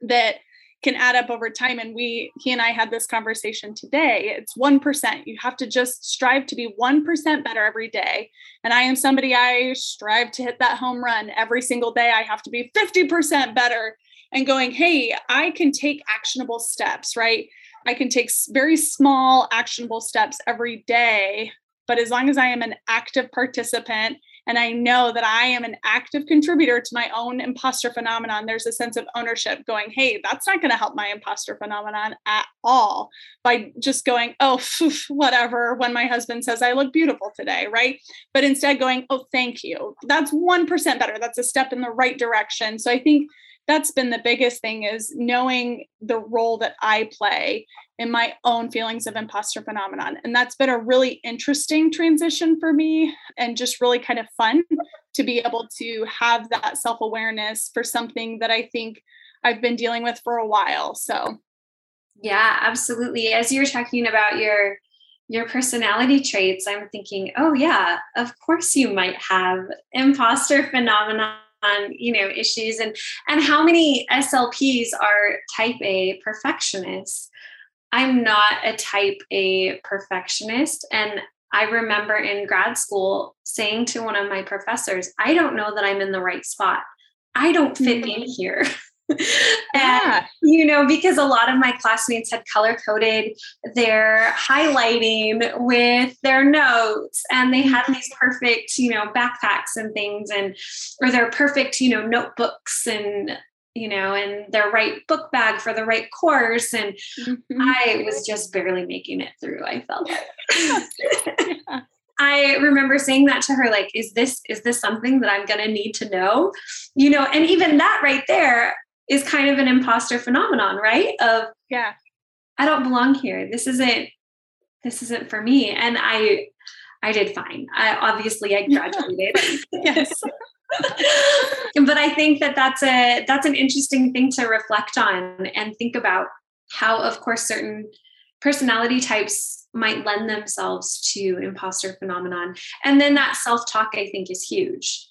that can add up over time. And we he and i had this conversation today. It's 1% you have to just strive to be 1% better every day. And i am somebody i strive to hit that home run every single day. I have to be 50% better. And going hey i can take actionable steps right? I can take very small actionable steps every day. But as long as i am an active participant and I know that I am an active contributor to my own imposter phenomenon, there's a sense of ownership going, hey, that's not going to help my imposter phenomenon at all by just going, oh, whatever, when my husband says I look beautiful today, right? But instead going, oh, thank you. That's 1% better. That's a step in the right direction. So I think that's been the biggest thing is knowing the role that I play in my own feelings of imposter phenomenon. And that's been a really interesting transition for me and just really kind of fun to be able to have that self awareness for something that I think I've been dealing with for a while. So, yeah, absolutely. As you're talking about your your personality traits, I'm thinking, oh yeah, of course you might have imposter *laughs* phenomenon on you know issues and and how many slps are type a perfectionists i'm not a type a perfectionist and I remember in grad school saying to one of my professors, I don't know that I'm in the right spot. I don't fit mm-hmm. in here. *laughs* *laughs* yeah. and, you know, because a lot of my classmates had color coded their highlighting with their notes and they had these perfect, you know, backpacks and things and, or their perfect, you know, notebooks and, you know, and their right book bag for the right course. And mm-hmm. I was just barely making it through, I felt like. *laughs* yeah. I remember saying that to her, like, is this is this something that I'm gonna need to know? You know, and even that right there, is kind of an imposter phenomenon, right? Of yeah, I don't belong here. This isn't this isn't for me. And I I did fine. I obviously I graduated. *laughs* yes. *laughs* but I think that that's a that's an interesting thing to reflect on and think about how of course certain personality types might lend themselves to imposter phenomenon and then that self-talk I think is huge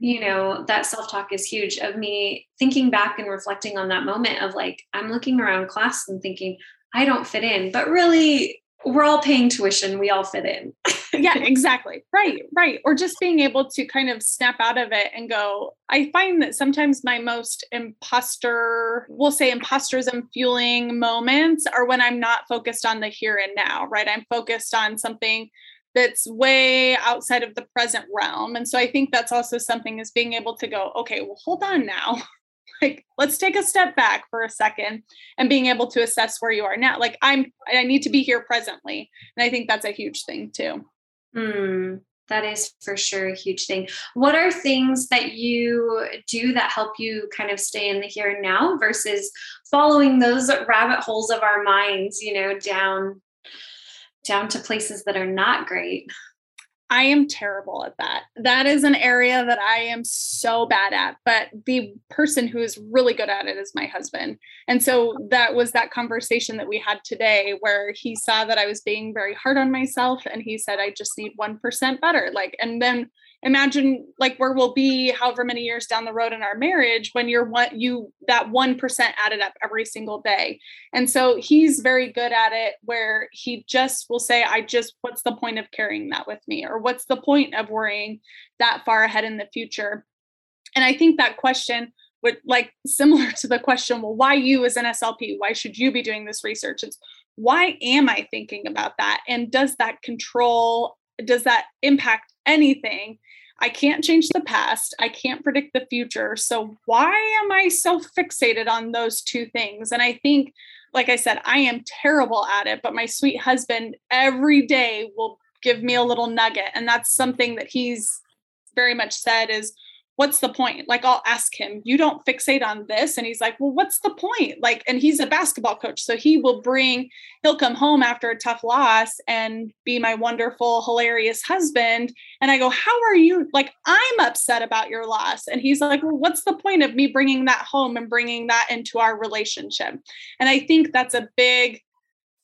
you know that self-talk is huge of me thinking back and reflecting on that moment of like i'm looking around class and thinking i don't fit in but really we're all paying tuition we all fit in. Yeah *laughs* exactly. Right right. Or just being able to kind of snap out of it and go i find that sometimes my most imposter we'll say imposterism fueling moments are when i'm not focused on the here and now right? I'm focused on something that's way outside of the present realm. And so I think that's also something is being able to go, okay, well, hold on now. *laughs* like let's take a step back for a second and being able to assess where you are now. Like I'm I need to be here presently. And I think that's a huge thing too. Mm, that is for sure a huge thing. What are things that you do that help you kind of stay in the here and now versus following those rabbit holes of our minds, you know, down down to places that are not great. I am terrible at that. That is an area that I am so bad at. But the person who is really good at it is my husband. And so that was that conversation that we had today where he saw that I was being very hard on myself and he said, I just need 1% better. Like, and then imagine like where we'll be however many years down the road in our marriage when you're what you that 1% added up every single day. And so he's very good at it where he just will say i just what's the point of carrying that with me? Or what's the point of worrying that far ahead in the future? And i think that question would like *laughs* similar to the question well why you as an slp why should you be doing this research? It's why am i thinking about that? And does that control does that impact anything I can't change the past. I can't predict the future. So why am I so fixated on those two things? And I think, like I said, I am terrible at it, but my sweet husband every day will give me a little nugget. And that's something that he's very much said is what's the point? Like I'll ask him, you don't fixate on this. And he's like, well, what's the point? Like, and he's a basketball coach. So he will bring, he'll come home after a tough loss and be my wonderful, hilarious husband. And I go, how are you? Like, I'm upset about your loss. And he's like, well, what's the point of me bringing that home and bringing that into our relationship? And I think that's a big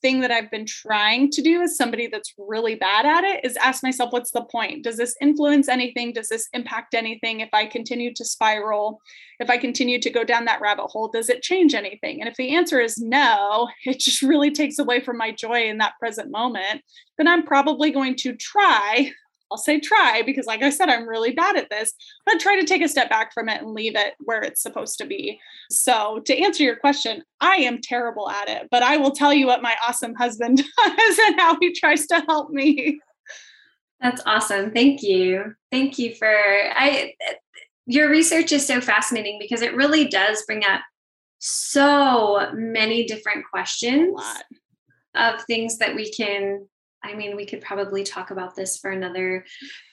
thing that I've been trying to do as somebody that's really bad at it is ask myself, what's the point? Does this influence anything? Does this impact anything? If I continue to spiral, if I continue to go down that rabbit hole, does it change anything? And if the answer is no, *laughs* it just really takes away from my joy in that present moment, then I'm probably going to try I'll say try because, like I said, I'm really bad at this, but try to take a step back from it and leave it where it's supposed to be. So, to answer your question, I am terrible at it, but I will tell you what my awesome husband *laughs* does and how he tries to help me. That's awesome. Thank you. Thank you for I your research is so fascinating because it really does bring up so many different questions of things that we can I mean, we could probably talk about this for another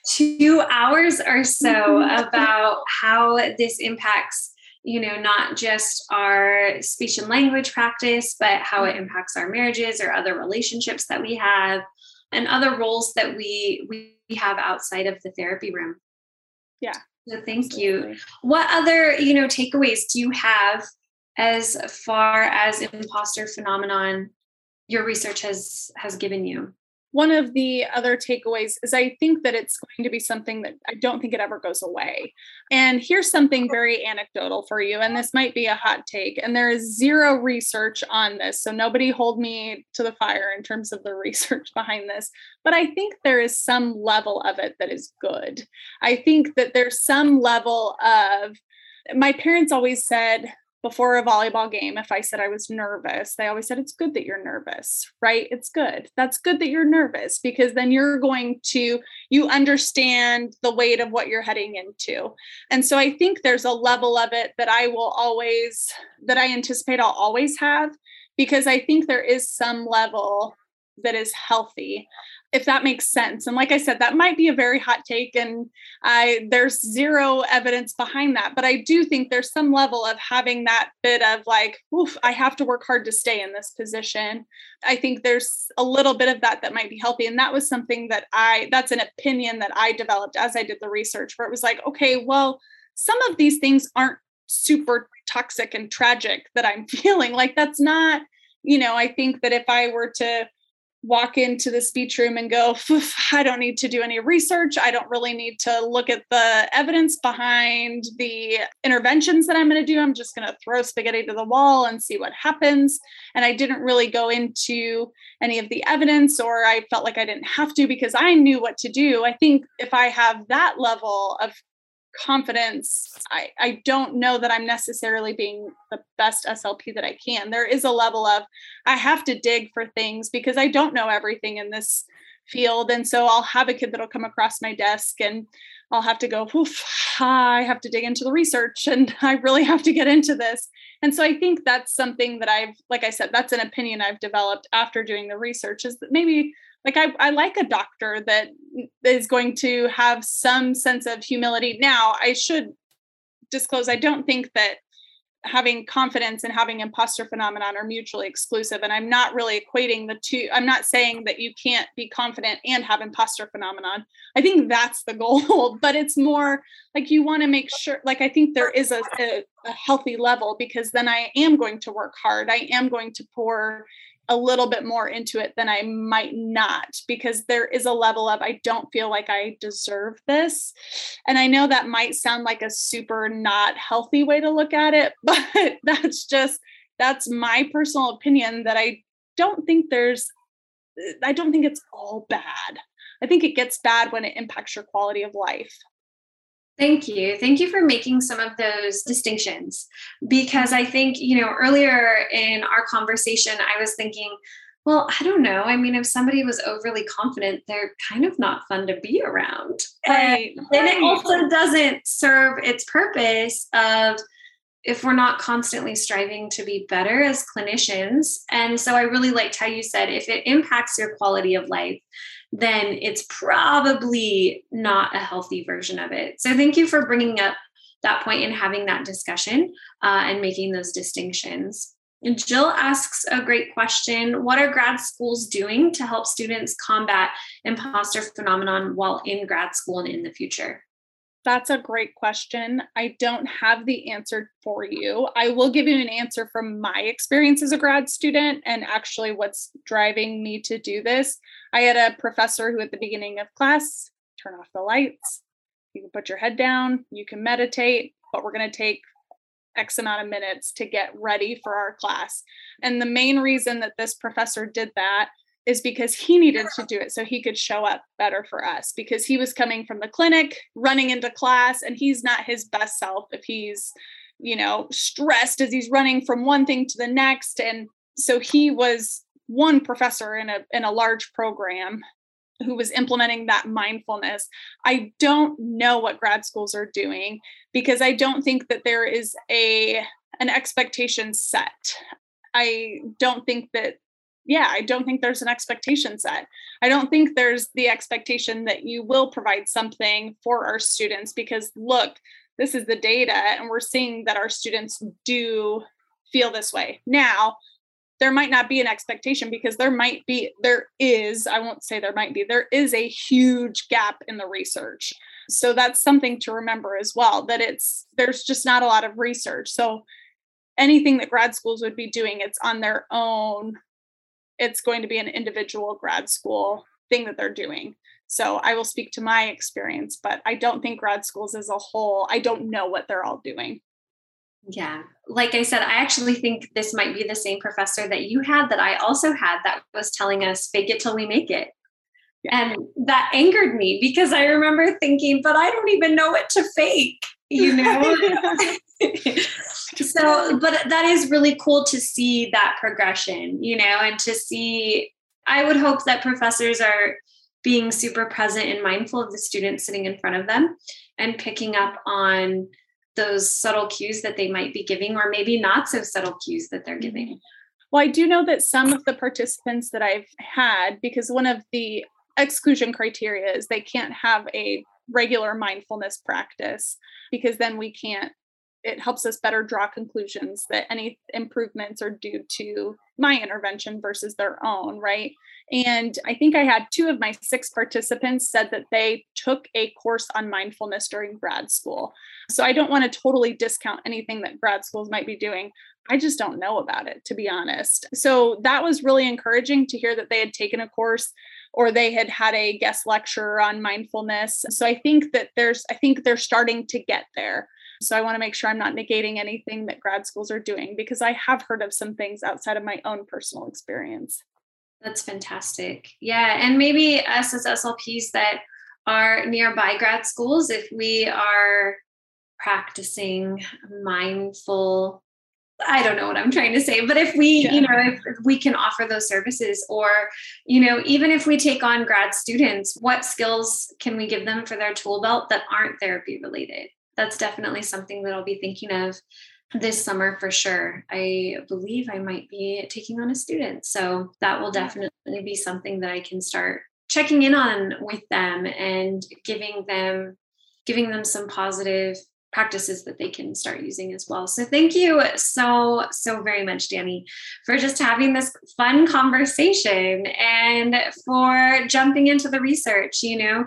two hours or so mm-hmm. about how this impacts, you know, not just our speech and language practice, but how it mm-hmm. impacts our marriages or other relationships that we have and other roles that we we have outside of the therapy room. Yeah. So thank absolutely. you. What other, you know, takeaways do you have as far as imposter phenomenon your research has has given you? One of the other takeaways is I think that it's going to be something that I don't think it ever goes away. And here's something very anecdotal for you, and this might be a hot take, and there is zero research on this. So nobody hold me to the fire in terms of the *laughs* research behind this. But I think there is some level of it that is good. I think that there's some level of, my parents always said, before a volleyball game, if I said I was nervous, they always said, It's good that you're nervous, right? It's good. That's good that you're nervous because then you're going to, you understand the weight of what you're heading into. And so I think there's a level of it that I will always, that I anticipate I'll always have because I think there is some level that is healthy if that makes sense. And like i said that might be a very hot take and i there's zero evidence behind that but i do think there's some level of having that bit of like oof i have to work hard to stay in this position. I think there's a little bit of that that might be healthy and that was something that i that's an opinion that i developed as i did the research where it was like okay well some of these things aren't super toxic and tragic that i'm *laughs* feeling like that's not you know i think that if i were to walk into the speech room and go, I don't need to do any research. I don't really need to look at the evidence behind the interventions that I'm going to do. I'm just going to throw spaghetti to the wall and see what happens. And I didn't really go into any of the evidence, or I felt like I didn't have to because I knew what to do. I think if I have that level of confidence. I, I don't know that i'm necessarily being the best slp that i can. There is a level of i have to dig for things because i don't know everything in this field. And so i'll have a kid that'll come across my desk and i'll have to go Oof, i have to dig into the research and *laughs* i really have to get into this. And so i think that's something that i've like i said that's an opinion i've developed after doing the research is that maybe like I, I like a doctor that is going to have some sense of humility. Now i should disclose i don't think that having confidence and having imposter phenomenon are mutually exclusive and i'm not really equating the two i'm not saying that you can't be confident and have imposter phenomenon. I think that's the goal *laughs* but it's more like you want to make sure like i think there is a, a, a healthy level because then i am going to work hard. I am going to pour a little bit more into it than I might not because there is a level of I don't feel like I deserve this. And I know that might sound like a super not healthy way to look at it, *laughs* but that's just that's my personal opinion that I don't think there's I don't think it's all bad. I think it gets bad when it impacts your quality of life. Thank you. Thank you for making some of those distinctions because I think, you know, earlier in our conversation, I was thinking, well, I don't know. I mean, if somebody was overly confident, they're kind of not fun to be around. Right. And then it also doesn't serve its purpose of if we're not constantly striving to be better as clinicians. And so I really liked how you said if it impacts your quality of life, then it's probably not a healthy version of it. So thank you for bringing up that point and having that discussion uh, and making those distinctions. And Jill asks a great question What are grad schools doing to help students combat imposter phenomenon while in grad school and in the future? That's a great question. I don't have the answer for you. I will give you an answer from my experience as a grad student and actually what's driving me to do this. I had a professor who, at the beginning of class, turn off the lights. You can put your head down, you can meditate, but we're going to take X amount of minutes to get ready for our class. And the main reason that this professor did that is because he needed to do it so he could show up better for us because he was coming from the clinic running into class and he's not his best self if he's you know stressed as he's running from one thing to the next. And so he was one professor in a in a large program who was implementing that mindfulness. I don't know what grad schools are doing because i don't think that there is a an expectation set. I don't think that yeah, I don't think there's an expectation set. I don't think there's the expectation that you will provide something for our students because look, this is the data and we're seeing that our students do feel this way. Now, there might not be an expectation because there might be there is I won't say there might be there is a huge gap in the research. So that's something to remember as well that it's there's just not a lot of research. So anything that grad schools would be doing it's on their own it's going to be an individual grad school thing that they're doing. So I will speak to my experience, but I don't think grad schools as a whole, I don't know what they're all doing. Yeah. Like I said, I actually think this might be the same professor that you had that I also had that was telling us fake it till we make it. And that angered me because I remember thinking, but I don't even know what to fake, you know? *laughs* *laughs* so, but that is really cool to see that progression, you know, and to see, I would hope that professors are being super present and mindful of the students sitting in front of them and picking up on those subtle cues that they might be giving, or maybe not so subtle cues that they're giving. Mm-hmm. Well, I do know that some of the participants that I've had, because one of the exclusion criteria is they can't have a regular mindfulness practice because then we can't it helps us better draw conclusions that any improvements are due to my intervention versus their own right and i think i had two of my six participants said that they took a course on mindfulness during grad school so i don't want to totally discount anything that grad schools might be doing I just don't know about it, to be honest. So that was really encouraging to hear that they had taken a course or they had had a guest lecture on mindfulness. So I think that there's, I think they're starting to get there. So I want to make sure I'm not negating anything that grad schools are doing because I have heard of some things outside of my own personal experience. That's fantastic. Yeah. And maybe us as SLPs that are nearby grad schools, if we are practicing mindful I don't know what I'm trying to say, but if we, yeah. you know, if, if, we can offer those services or, you know, even if we take on grad students, what skills can we give them for their tool belt that aren't therapy related? That's definitely something that I'll be thinking of this summer for sure. I believe I might be taking on a student. So that will definitely be something that I can start checking in on with them and giving them giving them some positive practices that they can start using as well. So thank you so, so very much, Dani, for just having this fun conversation and for jumping into the research. You know,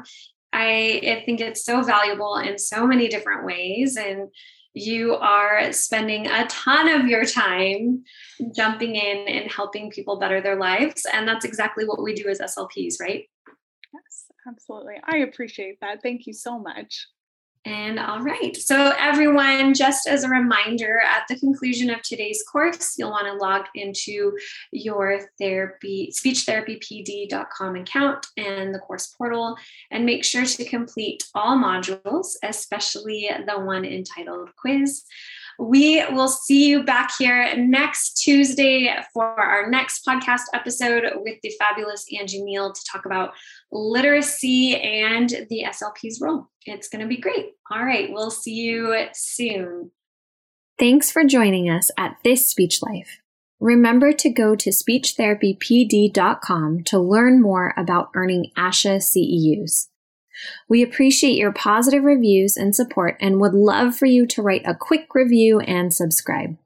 I, I think it's so valuable in so many different ways. And you are spending a ton of your time jumping in and helping people better their lives. And that's exactly what we do as SLPs, right? Yes, absolutely. I appreciate that. Thank you so much. And all right. So, everyone, just as a reminder, at the conclusion of today's course, you'll want to log into your therapy, speechtherapypd.com account and the course portal, and make sure to complete all modules, especially the one entitled quiz. We will see you back here next Tuesday for our next podcast episode with the fabulous Angie Neal to talk about literacy and the SLP's role. It's going to be great. All right, we'll see you soon. Thanks for joining us at This Speech Life. Remember to go to speechtherapypd.com to learn more about earning ASHA CEUs. We appreciate your positive reviews and support and would love for you to write a quick review and subscribe.